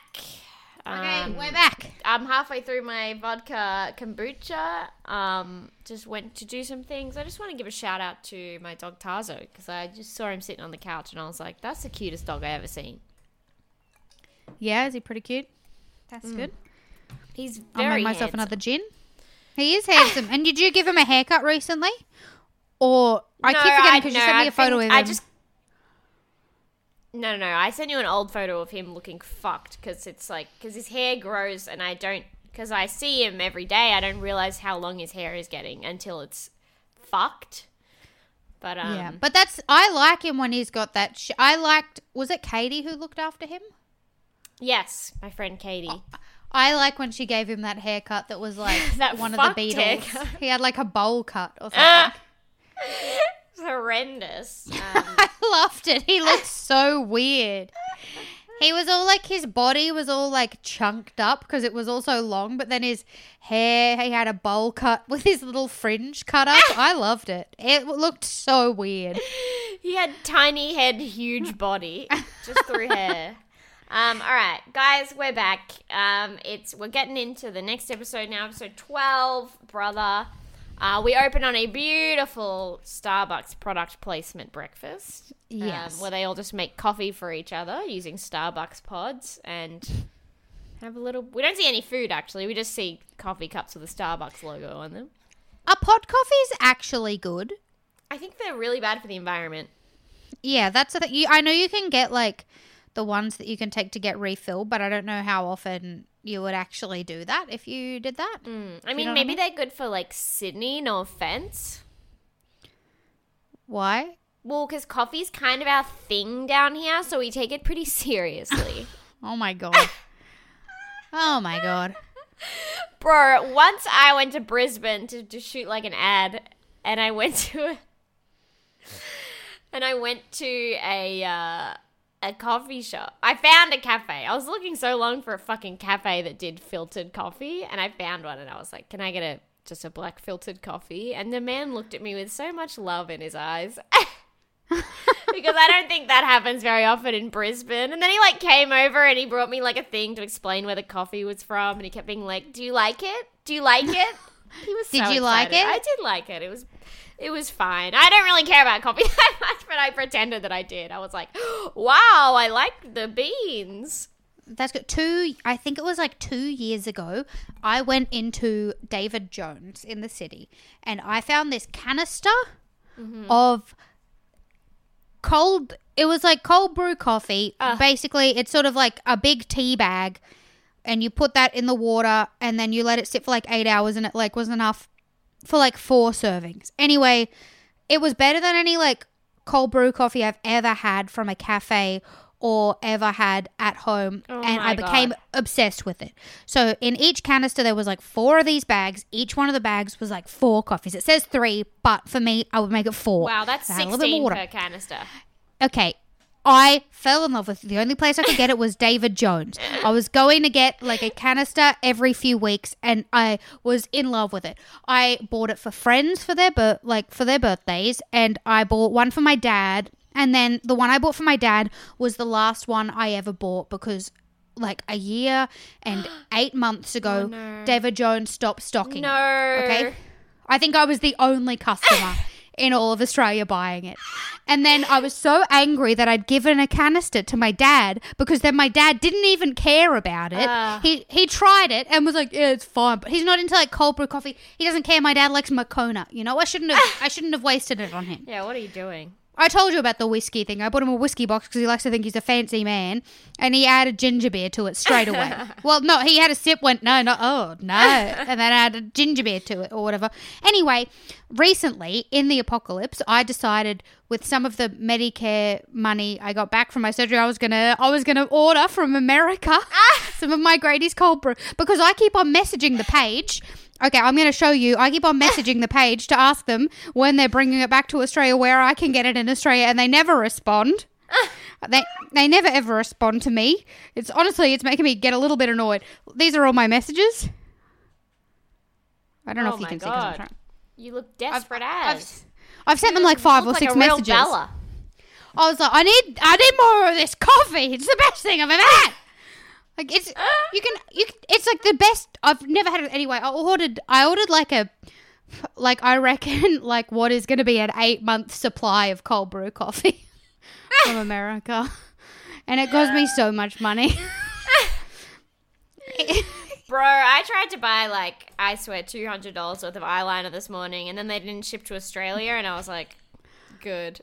Okay Um, we're back I'm halfway through my vodka kombucha. Um, just went to do some things. I just want to give a shout out to my dog Tarzo because I just saw him sitting on the couch and I was like, "That's the cutest dog I ever seen." yeah is he pretty cute that's good He's I'll very make myself handsome. another gin. He is handsome. and did you give him a haircut recently? Or I No, keep forgetting because no, you sent me I a photo think- of him. I just no, no, no. I sent you an old photo of him looking fucked because it's like because his hair grows and I don't because I see him every day. I don't realize how long his hair is getting until it's fucked. But um, yeah, but that's I like him when he's got that. Sh- I liked. Was it Katie who looked after him? yes, my friend Katie. I like when she gave him that haircut that was like [laughs] That one of the Beatles. haircut. He had like a bowl cut or [laughs] something. Horrendous. [laughs] Um, I loved it. He looked so weird. He was all like his body was all like chunked up because it was all so long, but then his hair he had a bowl cut with his little fringe cut up. [laughs] I loved it. It looked so weird. he had tiny head, huge body, just through hair. Um, all right, guys, we're back. Um, it's we're getting into the next episode now, episode twelve, brother. Uh, we open on a beautiful Starbucks product placement breakfast. um, where they all just make coffee for each other using Starbucks pods and have a little. We don't see any food actually. We just see coffee cups with a Starbucks logo on them. A pod coffee's actually good. I think they're really bad for the environment. Yeah, that's a thing. you. I know you can get like the ones that you can take to get refilled, but I don't know how often you would actually do that if you did that. I you mean, know what I maybe mean? they're good for like Sydney. No offense. Why? well, because coffee's kind of our thing down here, so we take it pretty seriously. [laughs] Oh my god. oh my god. [laughs] Bro, once I went to Brisbane to, to shoot like an ad, and I went to a, [laughs] and I went to a uh, a coffee shop. I found a cafe. I was looking so long for a fucking cafe that did filtered coffee, and I found one, and I was like, "Can I get a just a black filtered coffee?" And the man looked at me with so much love in his eyes. [laughs] because I don't think that happens very often in Brisbane. And then he like came over and he brought me like a thing to explain where the coffee was from, and he kept being like, "Do you like it? Do you like it?" He was. Did so you like it? I did like it. It was. It was fine. I don't really care about coffee [laughs] that much, but I pretended that I did. I was like, [gasps] "Wow, I like the beans." That's good. Two, I think it was like two years ago, I went into David Jones in the city and I found this canister mm-hmm. of cold, it was like cold brew coffee. Uh. Basically, it's sort of like a big tea bag and you put that in the water and then you let it sit for like eight hours and it like was enough for like four servings. Anyway, it was better than any like cold brew coffee I've ever had from a cafe or ever had at home Oh and I became God. obsessed with it. So in each canister there was like four of these bags. Each one of the bags was like four coffees. It says 3, but for me I would make it 4. Wow, that's I had a little bit sixteen more per canister. okay, I fell in love with it. The only place I could get it was David Jones. I was going to get like a canister every few weeks, and I was in love with it. I bought it for friends for their bir- like for their birthdays, and I bought one for my dad. And then the one I bought for my dad was the last one I ever bought because like a year and [gasps] eight months ago, oh, David Jones stopped stocking. it. No. Okay. I think I was the only customer in all of Australia buying it. And then I was so angry that I'd given a canister to my dad because then my dad didn't even care about it. Ah. he he tried it and was like, "Yeah, it's fine," but he's not into like cold brew coffee. He doesn't care. My dad likes Moccona. You know, I shouldn't have I shouldn't have wasted it on him. Yeah, what are you doing? I told you about the whiskey thing. I bought him a whiskey box because he likes to think he's a fancy man, and he added ginger beer to it straight away. [laughs] well, no, he had a sip, went no, no, oh no, and then added ginger beer to it or whatever. Anyway, recently in the apocalypse, I decided with some of the Medicare money I got back from my surgery, I was gonna, I was gonna order from America ah. some of my Grady's cold brew because I keep on messaging the page. Okay, I'm going to show you. I keep on ah. messaging the page to ask them when they're bringing it back to Australia where I can get it in Australia, and they never respond. Ah. they they never ever respond to me. It's honestly, it's making me get a little bit annoyed. These are all my messages. I don't know Oh if you can see 'cause I'm trying. You look desperate I've, as. I've sent them like five or like six messages. Bella. I was like, I need, I need more of this coffee. It's the best thing I've ever had. Like it's, you can, you, can, it's like the best. I've never had it anyway. I ordered, I ordered like a, like I reckon, [laughs] like what is going to be an eight month supply of cold brew coffee [laughs] from America, and it cost me so much money. [laughs] Bro, I tried to buy like I swear two hundred dollars worth of eyeliner this morning, and then they didn't ship to Australia, and I was like, good.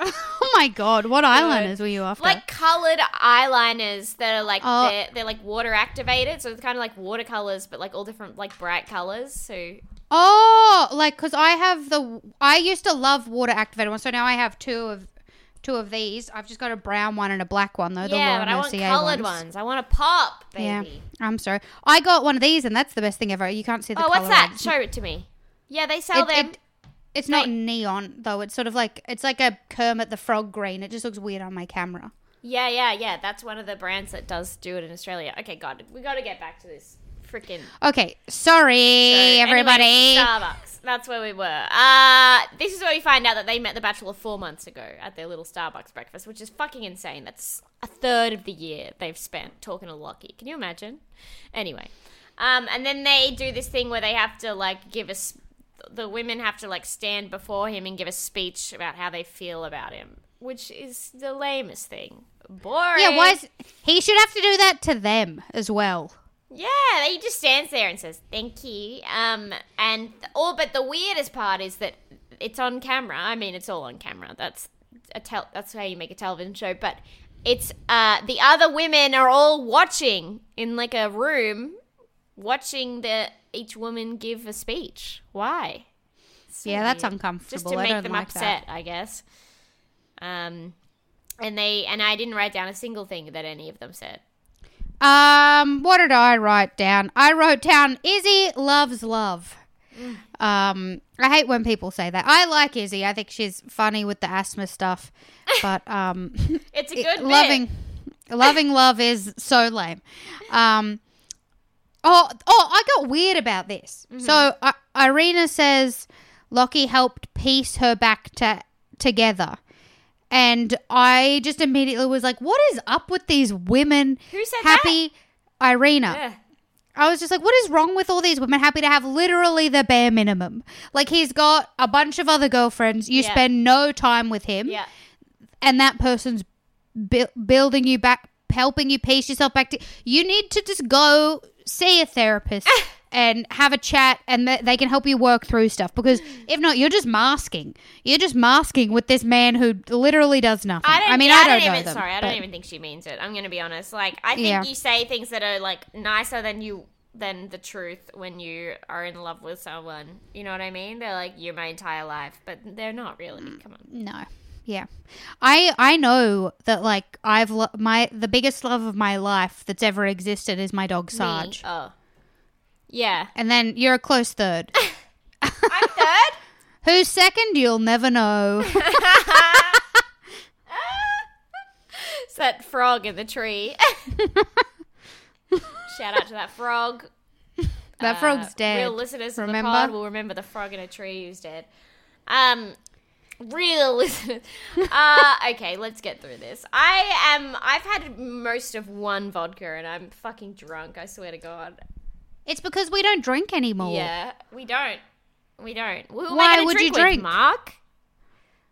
Oh my god, what eyeliners were you after? Like colored eyeliners that are like Oh. they're, they're like water activated, so it's kind of like watercolors, but like all different like bright colors. So Oh, like because I have the I used to love water activated ones, so now I have two of two of these. I've just got a brown one and a black one though. the yeah, but I want colored ones. ones. I want a pop, baby. Yeah, I'm sorry. I got one of these, and that's the best thing ever. You can't see the Oh, what's that? ones. Show it to me. Yeah, they sell It- them. it- it's not neon though. It's sort of like it's like a Kermit the Frog green. It just looks weird on my camera. yeah, yeah, yeah. That's one of the brands that does do it in Australia. Okay, God, we got to get back to this freaking Okay, sorry So, everybody. anyway, Starbucks. That's where we were. Uh, this is where we find out that they met the Bachelor four months ago at their little Starbucks breakfast, which is fucking insane. That's a third of the year they've spent talking to Lockie. Can you imagine? Anyway, um, and then they do this thing where they have to like give us. The women have to like stand before him and give a speech about how they feel about him, which is the lamest thing. Boring. yeah, why is he should have to do that to them as well? Yeah, he just stands there and says thank you. Um, and all but the weirdest part is that it's on camera. I mean, it's all on camera. That's a tel- That's how you make a television show. But it's uh the other women are all watching in like a room, watching the each woman give a speech. Why? So Yeah, that's uncomfortable. Just to make them like upset, that. I guess. Um, and they and I didn't write down a single thing that any of them said. Um, what did I write down? I wrote down Izzy loves love. Um, I hate when people say that. I like Izzy. I think she's funny with the asthma stuff, [laughs] but um, It's a [laughs] it- good bit. loving, loving love is so lame. Um, oh, oh, I got weird about this. Mm-hmm. So I Irena says Lockie helped piece her back to together. And I just immediately was like, "What is up with these women? Who said that? happy Irena?" Yeah. I was just like, what is wrong with all these women happy to have literally the bare minimum? Like, he's got a bunch of other girlfriends. You Yeah. spend no time with him, Yeah. and that person's bu- building you back, helping you piece yourself back to. You need to just go see a therapist [laughs] and have a chat, and th- they can help you work through stuff. Because if not, you're just masking. You're just masking with this man who literally does nothing. I don't. mean, yeah, I don't, know even. them, Sorry, I don't even think she means it. I'm gonna be honest. Like, I think Yeah. you say things that are like nicer than you than the truth when you are in love with someone. You know what I mean? They're like you're my entire life, but they're not really. Mm. Come on. No. Yeah. I I know that like I've lo- my the biggest love of my life that's ever existed is my dog Me. Sarge. Oh. Yeah. And then you're a close third. [laughs] I'm third. [laughs] Who's second you'll never know. It's [laughs] that frog in the tree. Shout out to that frog. That Uh, frog's dead. Real listeners Remember? of the pod will remember the frog in a tree who's dead. Um, real listeners. [laughs] uh, okay, let's get through this. I am. I've had most of one vodka and I'm fucking drunk. I swear to God. It's because we don't drink anymore. Yeah, we don't. We don't. Why would you drink with? drink? Mark.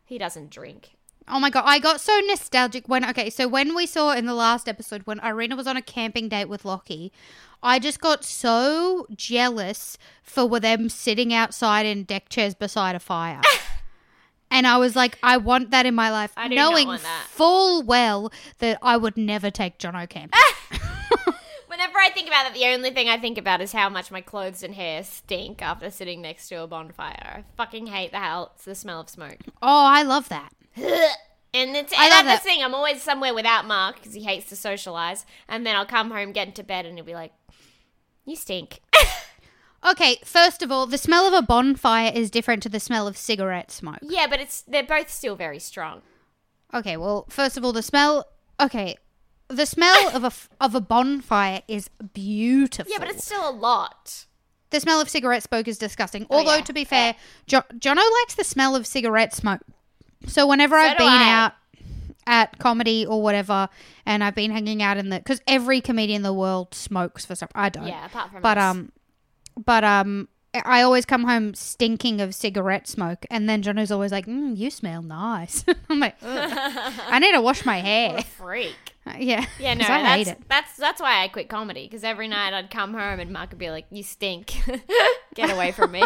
He doesn't drink. Oh my god, I got so nostalgic when okay, so when we saw in the last episode when Irena was on a camping date with Lockie, I just got so jealous for them sitting outside in deck chairs beside a fire. [laughs] and I was like, I want that in my life, I do not knowing want that. full well that I would never take Jono O'Camp. [laughs] Whenever I think about it, the only thing I think about is how much my clothes and hair stink after sitting next to a bonfire. I fucking hate the hell the smell of smoke. oh, I love that. [laughs] And it's I and love that's that. the thing. I'm always somewhere without Mark because he hates to socialize, and then I'll come home, get into bed, and he'll be like, "You stink." [laughs] Okay, first of all, the smell of a bonfire is different to the smell of cigarette smoke. yeah, but it's they're both still very strong. Okay, well, first of all, the smell. Okay, the smell of a of a bonfire is beautiful. Yeah, but it's still a lot. the smell of cigarette smoke is disgusting. Although Oh, yeah. to be fair, jo- Jono likes the smell of cigarette smoke. So whenever I've been I. out at comedy or whatever, and I've been hanging out in the because every comedian in the world smokes for some. I don't. Yeah, apart from But us. um, but um. I always come home stinking of cigarette smoke, and then Jono's always like, mm, "You smell nice." [laughs] I'm like, "I need to wash my [laughs] hair." freak. [laughs] Yeah, Yeah, no, I hate it. that's that's why I quit comedy because every night I'd come home and Mark would be like, "You stink, get away from me,"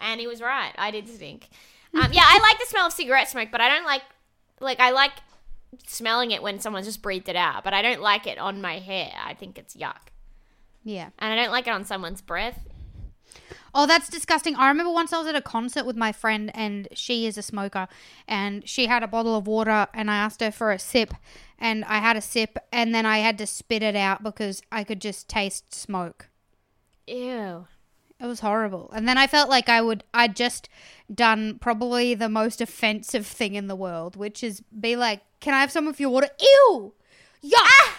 and he was right. I did stink. Um, yeah, I like the smell of cigarette smoke, but I don't like like I like smelling it when someone's just breathed it out, but I don't like it on my hair. I think it's yuck, Yeah. and I don't like it on someone's breath. Oh, that's disgusting. I remember once I was at a concert with my friend, and she is a smoker, and she had a bottle of water, and I asked her for a sip, and I had a sip, and then I had to spit it out because I could just taste smoke. Ew. It was horrible. And then I felt like I would, I'd just done probably the most offensive thing in the world, which is be like, Can I have some of your water? Ew! Yuck! Ah!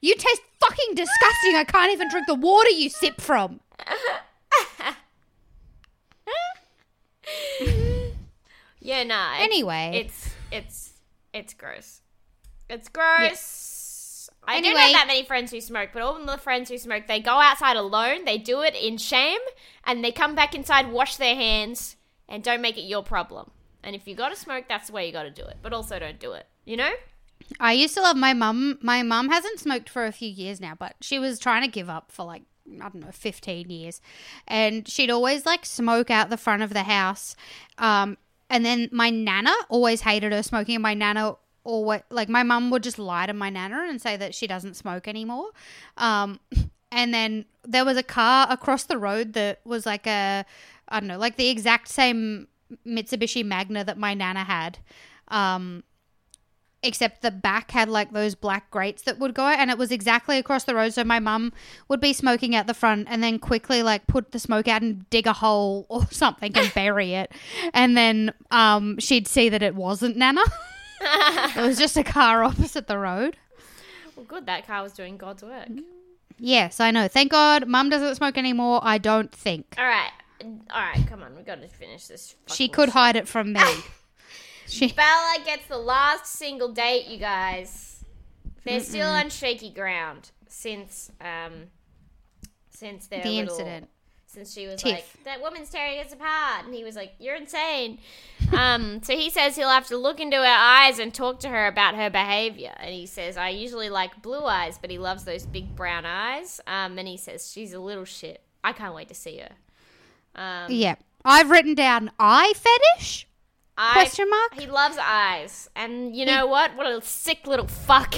You taste fucking disgusting. I can't even drink the water you sip from. Yeah, nah. it's- Anyway. it's it's it's gross. It's gross. I don't have that many friends who smoke, but all of the friends who smoke, they go outside alone. They do it in shame, and they come back inside, wash their hands, and don't make it your problem. And if you got to smoke, that's the way you got to do it. But also, don't do it. You know? I used to love my mum. My mum hasn't smoked for a few years now, but she was trying to give up for like I don't know, fifteen years, and she'd always like smoke out the front of the house. Um, and then my nana always hated her smoking, and my nana always like my mum would just lie to my nana and say that she doesn't smoke anymore. Um, and then there was a car across the road that was like a I don't know, like the exact same Mitsubishi Magna that my nana had. Um, except the back had like those black grates that would go, and it was exactly across the road. So my mum would be smoking out the front, and then quickly like put the smoke out and dig a hole [laughs] or something and bury it, and then um, she'd see that it wasn't Nana. [laughs] it was just a car opposite the road. Well, good. That car was doing God's work. Yes, I know. Thank God, Mum doesn't smoke anymore. I don't think All right. All right. Come on. We've got to finish this. she could shit. hide it from me. [laughs] she Bella gets the last single date, you guys. They're still on shaky ground since um since their the little- incident. Since she was Tiff. like, "That woman's tearing us apart," and he was like, "You're insane." um, [laughs] so he says he'll have to look into her eyes and talk to her about her behavior. And he says, "I usually like blue eyes, but he loves those big brown eyes." Um, and he says she's a little shit. I can't wait to see her. Um, Yeah, I've written down eye fetish. I- Question mark? He loves eyes, and you know what? What a sick little fuck.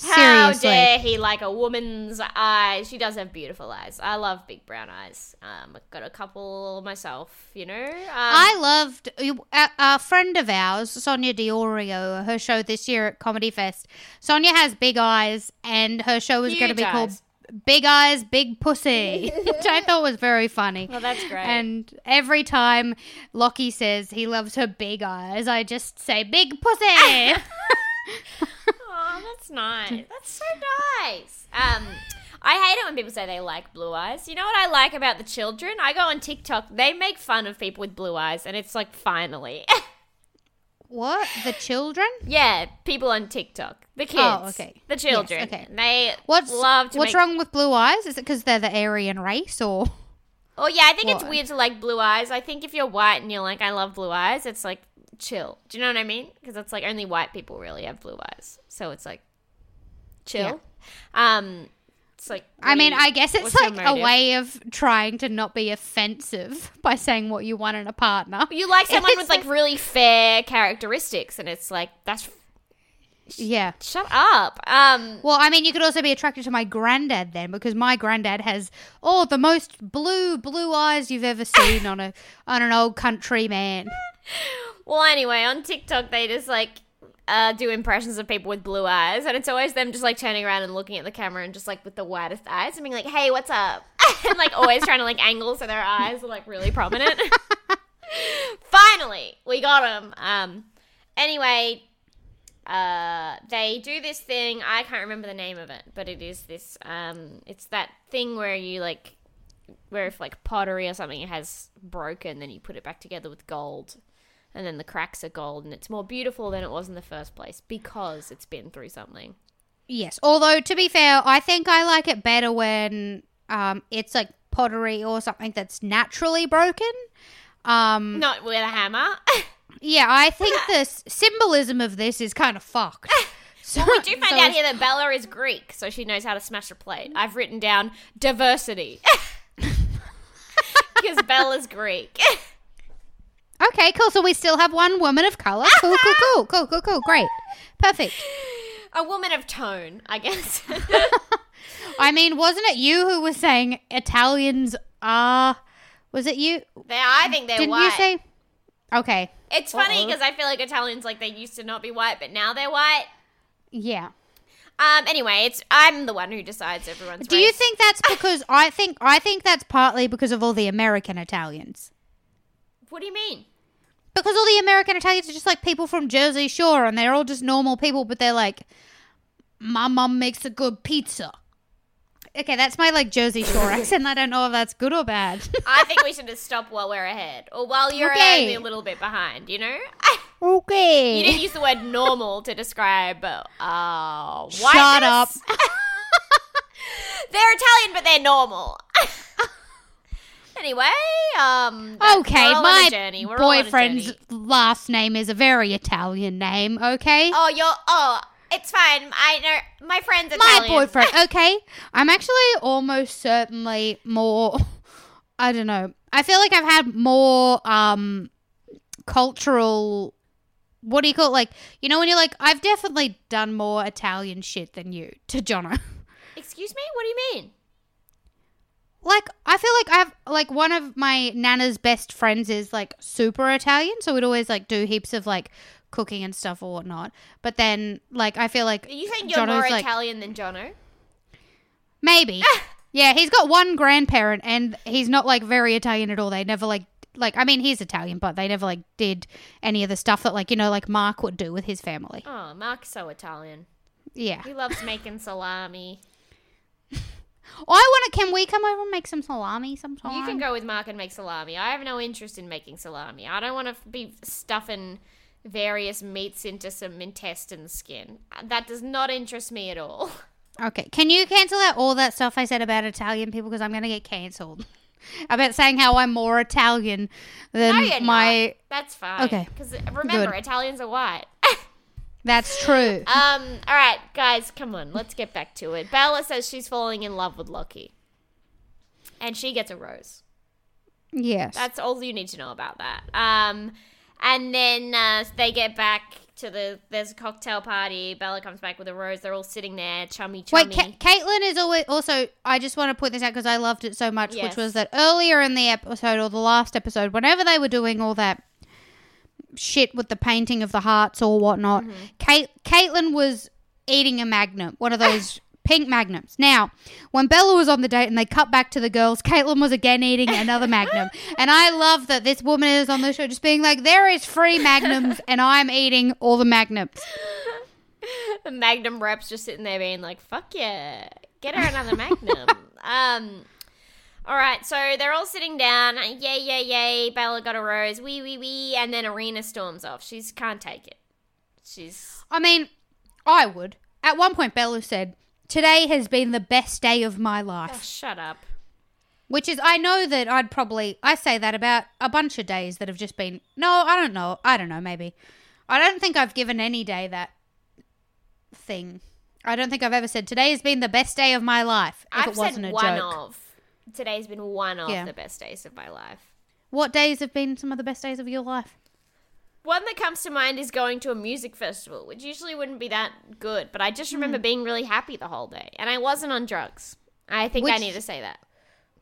How Seriously. dare he like a woman's eyes? She does have beautiful eyes. I love big brown eyes. Um, I've got a couple myself. You know. Um, I loved a, a friend of ours, Sonia Diorio, her show this year at Comedy Fest. Sonia has big eyes, and her show is going to be called. Big Eyes, Big Pussy, [laughs] which I thought was very funny. Well, that's great. And every time Lockie says he loves her big eyes, I just say big pussy. [laughs] [laughs] Oh, that's nice. That's so nice. Um, I hate it when people say they like blue eyes. You know what I like about the children? I go on TikTok. They make fun of people with blue eyes, and it's like finally. What? The children? Yeah, people on TikTok. The kids. Oh, okay. The children. Yes, okay. They What's love to What's make- wrong with blue eyes? Is it because they're the Aryan race, or Oh yeah, I think it's weird to like blue eyes. I think if you're white and you're like, I love blue eyes, it's like chill. Do you know what I mean? Because it's like only white people really have blue eyes, so it's like chill. Um, it's like I mean, you- I guess it's like a way of trying to not be offensive [laughs] by saying what you want in a partner. You like [laughs] someone It's with like really fair characteristics, and it's like that's yeah. shut up. Um, Well, I mean, you could also be attracted to my granddad then, because my granddad has oh the most blue blue eyes you've ever [laughs] seen on a on an old country man. Well, anyway, on TikTok they just like uh, do impressions of people with blue eyes, and it's always them just like turning around and looking at the camera and just like with the widest eyes and being like, "Hey, what's up?" [laughs] and like always trying to like angle so their eyes are like really prominent. [laughs] Finally, we got them. Um, anyway, uh, they do this thing. I can't remember the name of it, but it is this. Um, it's that thing where you like, where if like pottery or something has broken, then you put it back together with gold, and then the cracks are gold, and it's more beautiful than it was in the first place because it's been through something. Yes, although to be fair, I think I like it better when um it's like pottery or something that's naturally broken. Um, Not with a hammer. yeah, I [laughs] think the symbolism of this is kind of fucked. [laughs] So, we do find so out here that Bella is Greek, so she knows how to smash a plate. I've written down diversity. [laughs] Because Bella's Greek. Okay, cool. So we still have one woman of color. Cool, cool, cool, cool, cool, cool. Great, perfect. A woman of tone, I guess. [laughs] I mean, wasn't it you who was saying Italians are? Was it you? they, I think they're Didn't white. you say? Okay, it's funny because I feel like Italians like they used to not be white, but now they're white. yeah. Um. Anyway, it's I'm the one who decides everyone's. Do you think that's [laughs] because I think I think that's partly because of all the American Italians? What do you mean? Because all the American Italians are just like people from Jersey Shore, and they're all just normal people, but they're like, my mom makes a good pizza. Okay, that's my like Jersey Shore [laughs] accent. I don't know if that's good or bad. I think we [laughs] should just stop while we're ahead, or while you're Okay. only a little bit behind. You know. [laughs] okay. You didn't use the word normal to describe uh, whiteness. Shut up. they're Italian, but they're normal. Anyway, um, Okay, we're all on my a journey. We're all on a boyfriend's last name is a very Italian name. Okay, Oh, you're. Oh, it's fine. I know my friend's my boyfriend. [laughs] Okay, I'm actually almost certainly more. [laughs] I don't know. I feel like I've had more um cultural. What do you call it? Like you know when you're like I've definitely done more Italian shit than you to Jono. [laughs] Excuse me. What do you mean? Like I feel like I have like one of my nana's best friends is like super Italian, so we'd always like do heaps of like cooking and stuff or whatnot. But then like I feel like You think you're Jono's, more like, Italian than Jono? Maybe. [laughs] yeah, he's got one grandparent and he's not like very Italian at all. They never like like I mean he's Italian, but they never like did any of the stuff that like, you know, like Mark would do with his family. Oh, Mark's so Italian. Yeah. He loves making salami. I want to can we come over and make some salami sometime? You can go with Mark and make salami. I have no interest in making salami. I don't want to be stuffing various meats into some intestine skin. That does not interest me at all. [laughs] Okay. Can you cancel out all that stuff I said about Italian people because I'm going to get cancelled? [laughs] about saying how I'm more Italian than No, my not. That's fine. Okay. Because remember, Good. Italians are white. [laughs] That's true. um. All right, guys, come on. Let's get back to it. Bella says she's falling in love with Locky, and she gets a rose. yes. That's all you need to know about that. Um, and then uh, they get back to the there's a cocktail party. Bella comes back with a rose. They're all sitting there, chummy chummy. Wait, Ca- Caitlin is always also. I just want to point this out because I loved it so much, Yes. which was that earlier in the episode or the last episode, whenever they were doing all that shit with the painting of the hearts or whatnot, Mm-hmm. Kate, Caitlin was eating a magnum, one of those [laughs] pink magnums. Now, when Bella was on the date and they cut back to the girls, Caitlin was again eating another magnum, [laughs] and I love that this woman is on the show just being like, "There is free magnums, [laughs] and I'm eating all the magnums." the Magnum reps just sitting there being like, "Fuck yeah, get her another Magnum." um. All right, so they're all sitting down. Yay, yay, yay! Bella got a rose. Wee, wee, wee. And then Irena storms off. She's can't take it. She's I mean, I would. At one point, Bella said, Today has been the best day of my oh, life. shut up. Which is, I know that I'd probably, I say that about a bunch of days that have just been, no, I don't know. I don't know, maybe. I don't think I've given any day that thing. I don't think I've ever said, Today has been the best day of my life. If I've it wasn't said a one joke. of. Today's been one of Yeah. the best days of my life. What days have been some of the best days of your life? One that comes to mind is going to a music festival, which usually wouldn't be that good, but I just remember Hmm. being really happy the whole day. And I wasn't on drugs. I think I Which- need to say that.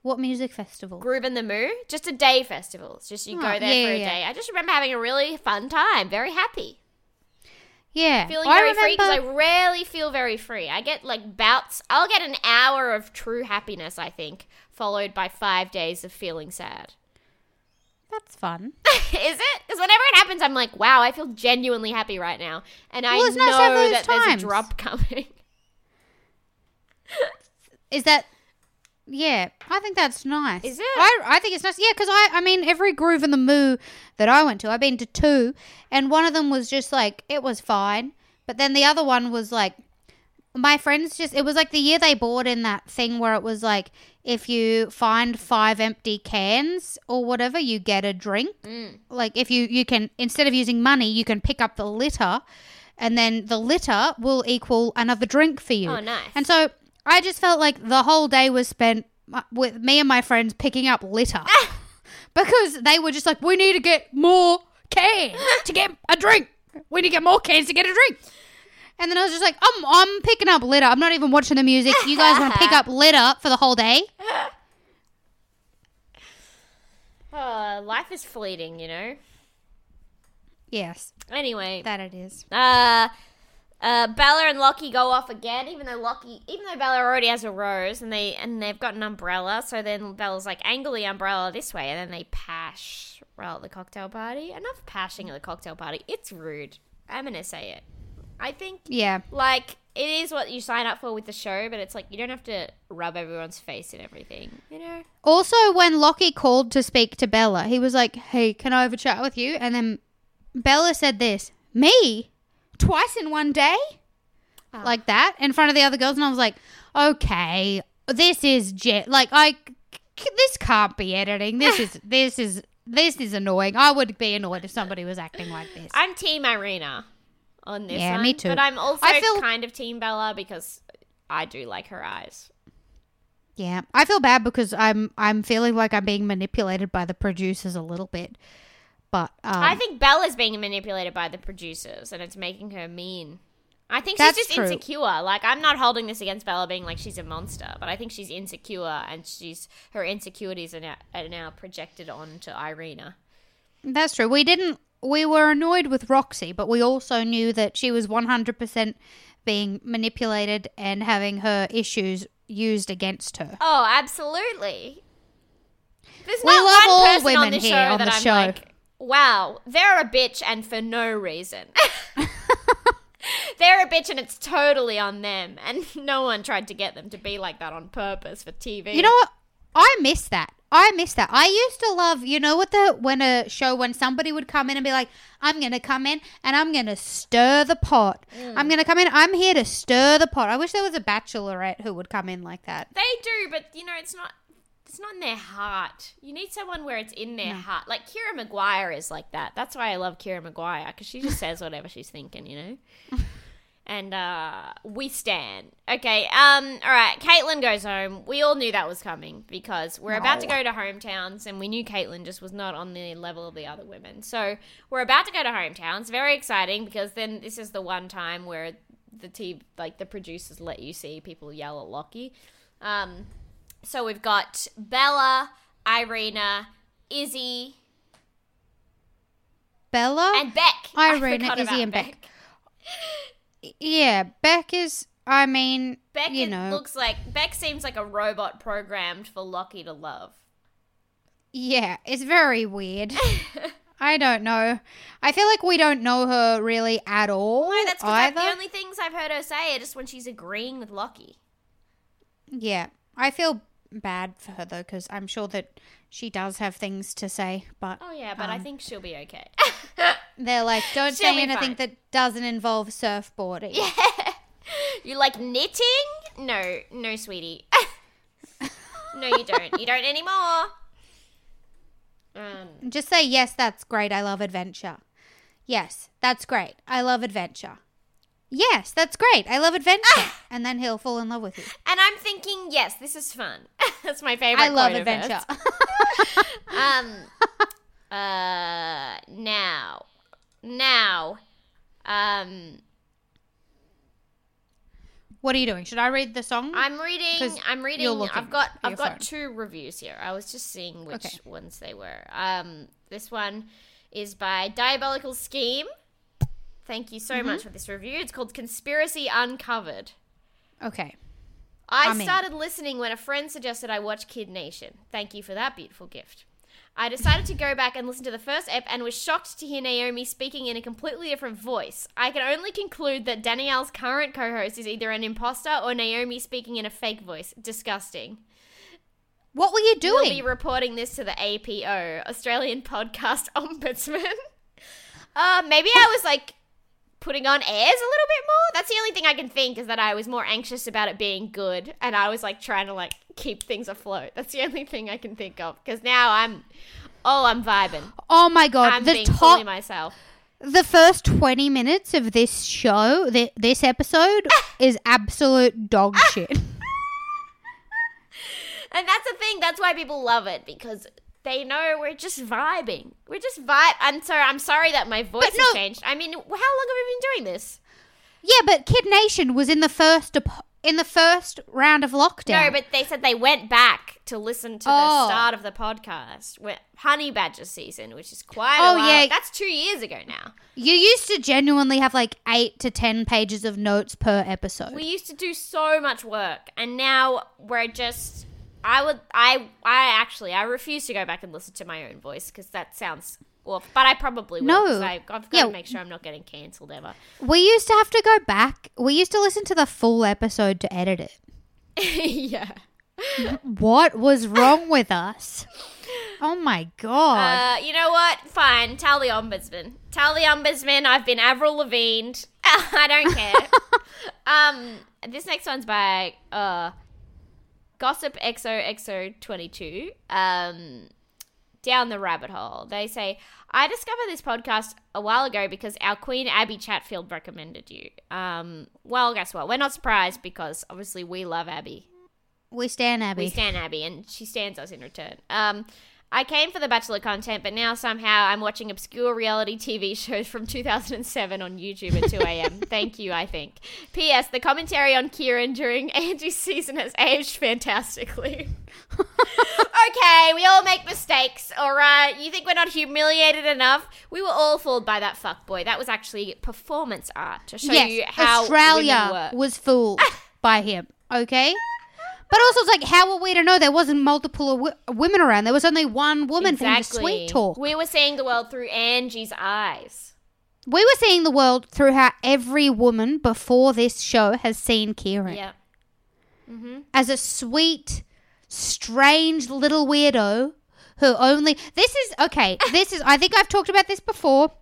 What music festival? Groovin the Moo, just a day festival. It's just you Oh, go there yeah, for a yeah, day. I just remember having a really fun time, very happy. Yeah. Feeling I very free because I rarely feel very free. I get like bouts, I'll get an hour of true happiness, I think, followed by five days of feeling sad. That's fun. [laughs] Is it? Because whenever it happens, I'm like, wow, I feel genuinely happy right now. And I Well, it's know nice to have those that there's a drop [laughs] coming. Is that? Yeah, I think that's nice. Is it? I, I think it's nice. Yeah, because I I mean every Groovin the Moo that I went to, I've been to two, and one of them was just like it was fine, but then the other one was like my friends just it was like the year they bought in that thing where it was like if you find five empty cans or whatever you get a drink. Mm. like if you you can instead of using money you can pick up the litter and then the litter will equal another drink for you. Oh, nice. and so i just felt like the whole day was spent uh, with me and my friends picking up litter. [laughs] Because they were just like we need to get more cans to get a drink. We need to get more cans to get a drink and then I was just like, I'm, I'm picking up litter. I'm not even watching the music. You guys want to pick up litter for the whole day? Oh, [laughs] life is fleeting, you know? Yes, Anyway, that it is. uh, uh, Bella and Locky go off again, even though Locky, even though Bella already has a rose and they and they've got an umbrella. So then Bella's like, angle the umbrella this way, and then they pash right at the cocktail party. Enough pashing at the cocktail party. It's rude. I'm gonna say it. I think Yeah. like it is what you sign up for with the show, but it's like you don't have to rub everyone's face and everything, you know? Also, when Locky called to speak to Bella, he was like, Hey, can I have a chat with you? And then Bella said this, Me? Twice in one day? Ah. Like that in front of the other girls. And I was like, Okay, this is jet. Like, I. c- This can't be editing. This is. [laughs] This is. This is annoying. I would be annoyed if somebody was acting like this. I'm Team Irena on this Yeah, one, me too. But I'm also I feel- kind of Team Bella because I do like her eyes. Yeah, I feel bad because I'm I'm feeling like I'm being manipulated by the producers a little bit, but um, I think Bella's being manipulated by the producers, and it's making her mean. I think she's just true. insecure. Like I'm not holding this against Bella being like she's a monster, but I think she's insecure and she's her insecurities are now, are now projected onto Irena. That's true. We didn't. We were annoyed with Roxi, but we also knew that she was 100% being manipulated and having her issues used against her. Oh, absolutely. There's We not love one all person on women this here show on that the I'm show. like, wow, they're a bitch and for no reason. [laughs] they're a bitch and it's totally on them, and [laughs] no one tried to get them to be like that on purpose for TV. You know what? I miss that. I miss that. I used to love, you know, what the when a show when somebody would come in and be like, "I'm gonna come in and I'm gonna stir the pot. Mm. I'm gonna come in. I'm here to stir the pot." I wish there was a bachelorette who would come in like that. They do, but you know, it's not. It's not in their heart. You need someone where it's in their heart. Like Keira Maguire is like that. That's why I love Keira Maguire because she just says whatever she's thinking, you know. [laughs] and uh, we stand. Okay. Um. All right. Caitlin goes home. We all knew that was coming because we're about to go to hometowns, and we knew Caitlin just was not on the level of the other women. So we're about to go to hometowns. Very exciting because then this is the one time where the team, like the producers, let you see people yell at Locky. Um. So we've got Bella, Irena, Izzy, Bella, and Beck. Irena, Izzy, and Beck. [laughs] yeah, Beck is. I mean, Beck you know, looks like Beck seems like a robot programmed for Locky to love. yeah, it's very weird. [laughs] I don't know. I feel like we don't know her really at all. No, that's because the only things I've heard her say are just when she's agreeing with Locky. Yeah, I feel bad for her though because I'm sure that she does have things to say, but Oh yeah, but I um, think she'll be okay. [laughs] they're like, don't She'll say anything fine. that doesn't involve surfboarding. [laughs] you like knitting? No, no, sweetie. [laughs] no, you don't. You don't anymore. Um, Just say yes, that's great. I love adventure. Yes, that's great. I love adventure. Yes, that's great. I love adventure. and then he'll fall in love with you. and I'm thinking, yes, this is fun. [laughs] That's my favorite. I love quote of hers. adventure. [laughs] [laughs] Um. Uh. Now. Now. Um. what are you doing? Should I read the song? I'm reading. 'Cause I'm reading. you're looking I've got. at I've your got phone. two reviews here. I was just seeing which Okay. ones they were. Um. This one is by Diabolical Scheme. Thank you so Mm-hmm. much for this review. It's called Conspiracy Uncovered. okay. I started listening when a friend suggested I watch Kid Nation. Thank you for that beautiful gift. I decided to go back and listen to the first ep and was shocked to hear Naomi speaking in a completely different voice. I can only conclude that Danielle's current co host is either an imposter or Naomi speaking in a fake voice. Disgusting. What were you doing? We'll be reporting this to the APO, Australian [laughs] Podcast Ombudsman. uh, maybe I was like putting on airs a little bit more. That's the only thing I can think is that I was more anxious about it being good, and I was like trying to like keep things afloat. That's the only thing I can think of because now I'm, oh, I'm vibing. oh my god, I'm the being fully myself. the first 20 minutes of this show, th- this episode [laughs] is absolute dog [laughs] shit. And that's the thing. That's why people love it because they know we're just vibing. We're just vibe. I'm sorry. I'm sorry that my voice no- has changed. I mean, how long have we been doing this? Yeah, but Kid Nation was in the first in the first round of lockdown. No, but they said they went back to listen to the Oh. start of the podcast, with Honey Badger season, which is quite. Oh, a while. yeah. that's two years ago now. you used to genuinely have like 8 to 10 pages of notes per episode. We used to do so much work, and now we're just. I would. I. I actually. I refuse to go back and listen to my own voice because that sounds. Well, but I probably will. No. I, I've got Yeah. to make sure I'm not getting cancelled ever. we used to have to go back. We used to listen to the full episode to edit it. [laughs] yeah. What was wrong with us? Oh my god. Uh, you know what? Fine. Tell the ombudsman. Tell the ombudsman I've been Avril Lavigne. [laughs] I don't care. [laughs] um, this next one's by uh, Gossip XOXO twenty two. Um, down the rabbit hole. They say I discovered this podcast a while ago because our Queen Abbie Chatfield recommended you. Um, well, guess what? We're not surprised because obviously we love Abbie. we stand Abbie. We stand Abbie, and she stands us in return. Um, I came for the Bachelor content, but now somehow I'm watching obscure reality TV [laughs] shows from 2007 on YouTube at 2 a.m. [laughs] Thank you, I think. P.S. The commentary on Kieran during [laughs] Angie's season has aged fantastically. okay, we all make mistakes, alright? You think we're not humiliated enough? We were all fooled by that fuckboy. That was actually performance art to show you how Australia was fooled by him. Okay. But also, it's like, how were we to know there wasn't multiple w- women around? There was only one woman for him to sweet talk. We were seeing the world through Angie's eyes. We were seeing the world through how every woman before this show has seen Kieran Yeah. Mm-hmm. as a sweet, strange little weirdo who only. This is okay. [laughs] This is. I think I've talked about this before.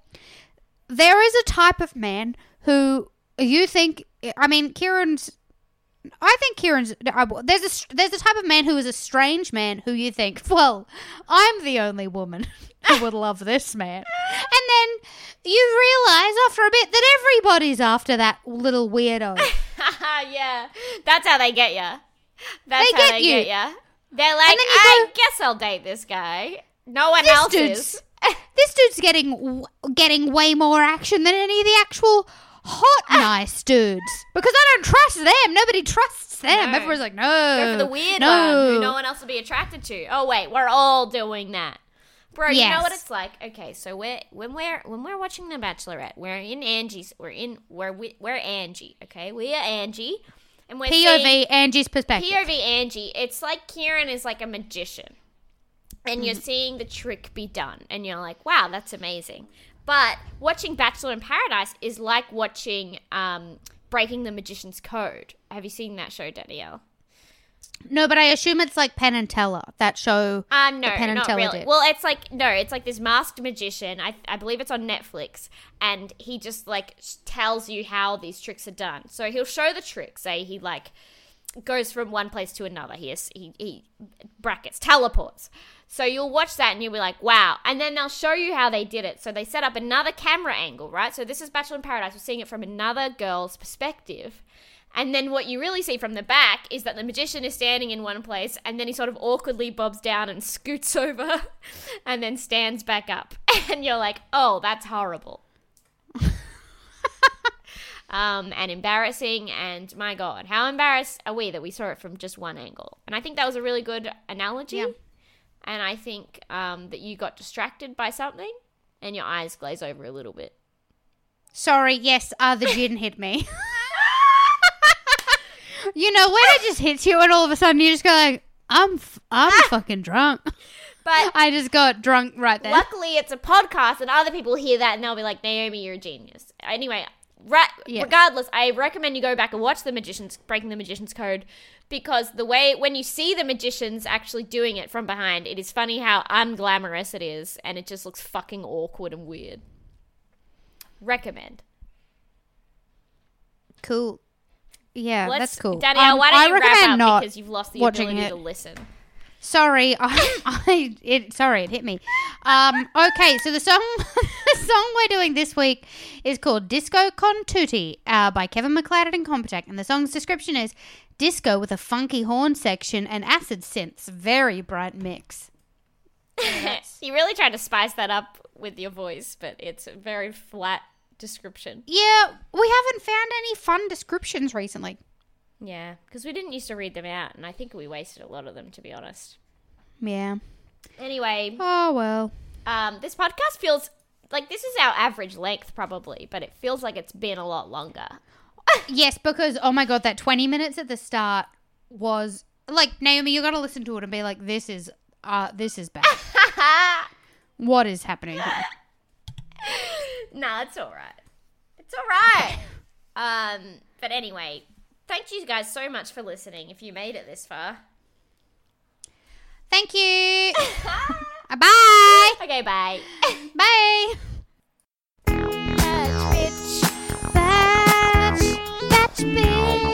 There is a type of man who you think. I mean, Kieran's. I think Kieran's. uh, There's a there's a type of man who is a strange man who you think, well, I'm the only woman [laughs] who would love this man, and then you realize after a bit that everybody's after that little weirdo. [laughs] yeah, that's how they get you. That's They how get they you. get you. They're like, I go- guess I'll date this guy. No one else is. [laughs] this dude's getting getting way more action than any of the actual hot nice dudes because I don't trust them. Nobody trusts them. No. Everyone's like, no, Go for the weird no. one who no one else will be attracted to. Oh wait, we're all doing that. Bro, you know what it's like. Okay, so we're when we're when we're watching The Bachelorette, we're in Angie's. We're in we're we- we're Angie. Okay, we are Angie, and we're POV seeing- Angie's perspective. POV Angie, it's like Kieran is like a magician. And Mm-hmm. you're seeing the trick be done. And you're like, wow, that's amazing. But watching Bachelor in Paradise is like watching um, Breaking the Magician's Code. Have you seen that show, Danielle? no, but I assume it's like Penn and Teller that show. Um, no, Penn and not Teller really. did. Well, it's like no, it's like this masked magician. I I believe it's on Netflix, and he just like tells you how these tricks are done. So he'll show the trick. Say he like goes from one place to another. He has, he he brackets teleports. So you'll watch that and you'll be like, wow. And then they'll show you how they did it. So they set up another camera angle, right? So this is Bachelor in Paradise. We're seeing it from another girl's perspective. And then what you really see from the back is that the magician is standing in one place and then he sort of awkwardly bobs down and scoots [laughs] over and then stands back up. [laughs] And you're like, oh, that's horrible. [laughs] um, and embarrassing. And my God, how embarrassed are we that we saw it from just one angle? And I think that was a really good analogy. Yeah. And I think um, that you got distracted by something and your eyes glaze over a little bit. Sorry, yes, uh, the gin [laughs] hit me. [laughs] you know when it just hits you, and all of a sudden you just go like, "I'm, f- I'm fucking drunk." But [laughs] I just got drunk right there. Luckily, it's a podcast, and other people hear that, and they'll be like, "Naomi, you're a genius." Anyway, ra- Yeah. regardless, I recommend you go back and watch the magicians breaking the magician's code because the way when you see the magicians actually doing it from behind, it is funny how unglamorous it is, and it just looks fucking awkward and weird. Recommend. Cool. Yeah, Let's, that's cool. Danielle, Um, why don't I you recommend wrap up not because you've lost the ability it. to listen. Sorry, [laughs] I, I it sorry it hit me. Um, okay, so the song [laughs] the song we're doing this week is called "Disco Con Tutti" uh, by Kevin MacLeod and Compotech, and the song's description is disco with a funky horn section and acid synths, very bright mix. [laughs] you really tried to spice that up with your voice, but it's a very flat description. Yeah, we haven't found any fun descriptions recently. Yeah, because we didn't used to read them out, and I think we wasted a lot of them, to be honest. Yeah. Anyway, Oh well. um, this podcast feels like this is our average length, probably, but it feels like it's been a lot longer. Yes, because oh my god, that twenty minutes at the start was like Naomi. You got to listen to it and be like, "This is, uh, this is bad. [laughs] what is happening?" Here? [laughs] nah, it's all right. It's all right. um, but anyway, thank you guys so much for listening. If you made it this far, Thank you. [laughs] bye. okay, bye. Bye. Batch,